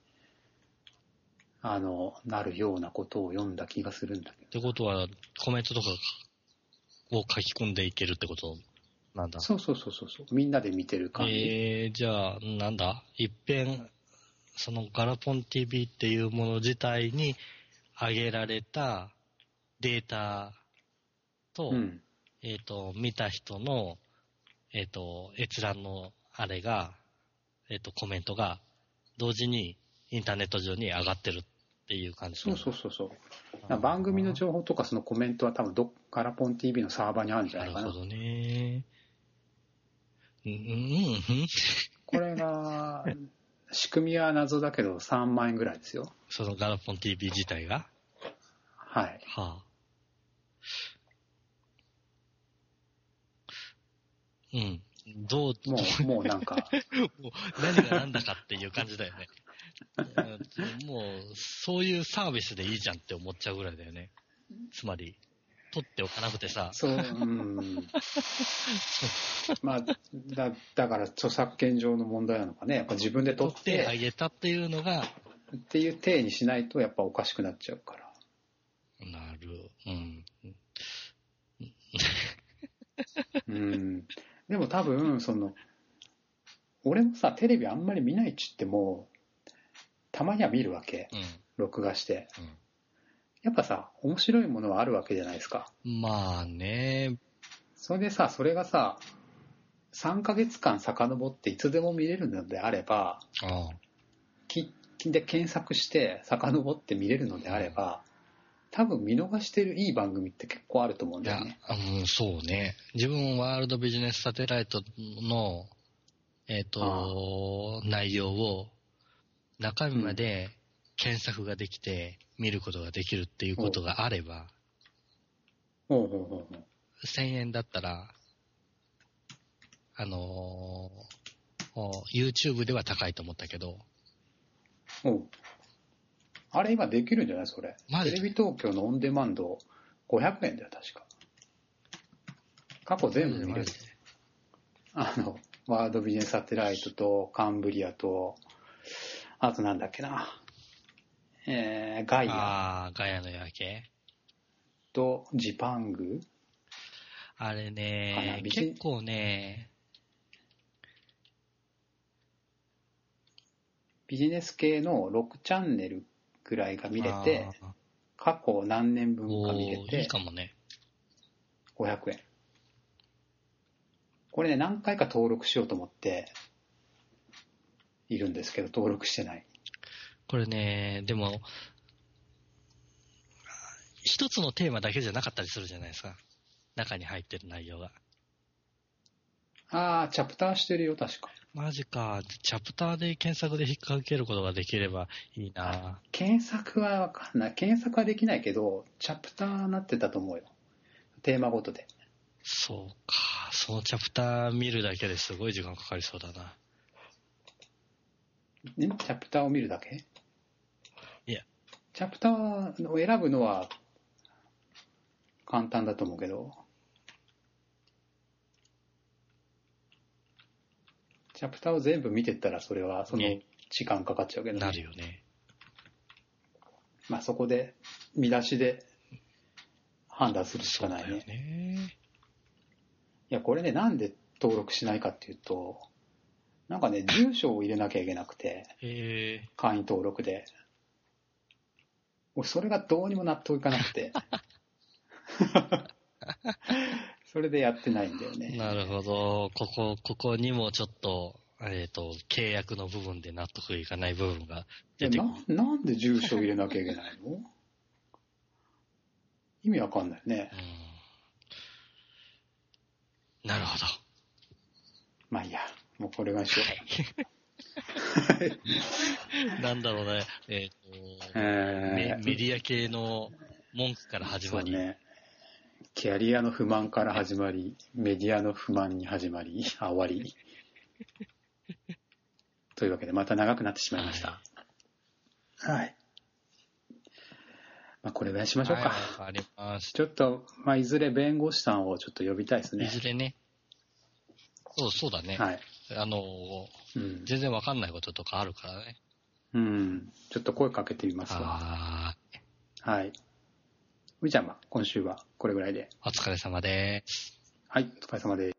S1: あの、なるようなことを読んだ気がするんだけ
S2: ってことは、コメントとかを書き込んでいけるってこと？なんだ
S1: ど。。そうそうそうそうそう。みんなで見てる感じ。
S2: えー、じゃあ、なんだ？一遍、そのガラポン TV っていうもの自体に上げられたデータと、
S1: うん。
S2: えっ、と、見た人の、えっ、と、閲覧のあれが、えっ、と、コメントが、同時にインターネット上に上がってるっていう感じ。
S1: そうそうそうそう。番組の情報とかそのコメントは多分どっからポン TV のサーバーにあるんじゃないかな。
S2: なるほどね。
S1: これが、仕組みは謎だけど3万円ぐらいですよ。
S2: そのガラポン TV 自体が？
S1: はい。
S2: はあ。うん。どう、
S1: もう、もうなんか、
S2: もう何が何だかっていう感じだよね。うんもう、そういうサービスでいいじゃんって思っちゃうぐらいだよね。つまり、取っておかなくてさ、
S1: そう、うん。まあ、だ、だから著作権上の問題なのかね。やっぱ自分で取っ
S2: 取ってあ
S1: て、
S2: げたっていうのが、
S1: っていう体にしないとやっぱおかしくなっちゃうから。
S2: なる、うん。
S1: うん。でも多分、その、俺もさ、テレビあんまり見ないっちっても、たまには見るわけ。
S2: うん。
S1: 録画して。
S2: うん
S1: やっぱさ、面白いものはあるわけじゃないですか。
S2: まあね、
S1: それでさ、それがさ、3ヶ月間遡っていつでも見れるのであれば、
S2: あ
S1: きで検索して遡って見れるのであれば、多分見逃してるいい番組って結構あると思うん
S2: いや
S1: だよね。、
S2: うん、そうね。自分、ワールドビジネスサテライトの、えっ、と、内容を、中身まで検索ができて、見ることができるっていうことがあれば、
S1: ほうほうほうほう。
S2: 1000円だったら、あのーお YouTube では高いと思ったけど、
S1: おうあれ今できるんじゃないそれ？テレビ東京のオンデマンド500円だよ、確か。過去全部見れる。あの、ワールドビジネスサテライトとカンブリアと、あとなんだっけな。えー、ガイア
S2: ああ、ガヤの夜景
S1: とジパング
S2: あれね、結構ね、
S1: ビジネス系の6チャンネルぐらいが見れて、
S2: あ
S1: 過去何年
S2: ー
S1: 分か見れ
S2: おーいい
S1: て
S2: かもね。
S1: 500円。これね、何回か登録しようと思っているんですけど、登録してない。
S2: これね、でも、一つのテーマだけじゃなかったりするじゃないですか。中に入ってる内容が。
S1: あー、チャプターしてるよ、確か。
S2: マジか。チャプターで検索で引っ掛けることができればいいな。
S1: 検索はわかんない。検索はできないけど、チャプターなってたと思うよ。テーマごとで。
S2: そうか。そのチャプター見るだけですごい時間かかりそうだな。
S1: ね、チャプターを見るだけ？
S2: いや。
S1: チャプターを選ぶのは簡単だと思うけど、チャプターを全部見てったらそれはその
S2: ね
S1: 時間かかっちゃうけどね。
S2: なるよね。
S1: まあそこで見出しで判断するしかないね。
S2: ね。
S1: いや、これね、なんで登録しないかっていうと、なんかね、住所を入れなきゃいけなくて、
S2: へえ。
S1: 会員登録で。俺、それがどうにも納得いかなくて。それでやってないんだよね。
S2: なるほど。ここ、ここにもちょっと、えっ、と、契約の部分で納得いかない部分が出てくる。
S1: ななんで住所を入れなきゃいけないの？意味わかんないね。
S2: うん、なるほど。
S1: まあいいや、もうこれがしよう
S2: なんだろうね。えっ、と、
S1: え
S2: メ
S1: ー
S2: メディア系の文句から始まり、
S1: そうね。キャリアの不満から始まり、メディアの不満に始まり、あ、終わり。というわけで、また長くなってしまいました。はい。まあ、これぐらいにしましょうか。
S2: はい、わかります。
S1: ちょっと、まあ、いずれ弁護士さんをちょっと呼びたいです
S2: い
S1: ね。
S2: ずれね。そう、そうだね。
S1: はい。
S2: あの、
S1: うん。
S2: 全然わかんないこととかあるからね。
S1: うん。ちょっと声かけてみますわ。
S2: あ
S1: はい。ういちゃんは、今週はこれぐらいで。
S2: ーお疲れ様です。
S1: はい、お疲れ様です。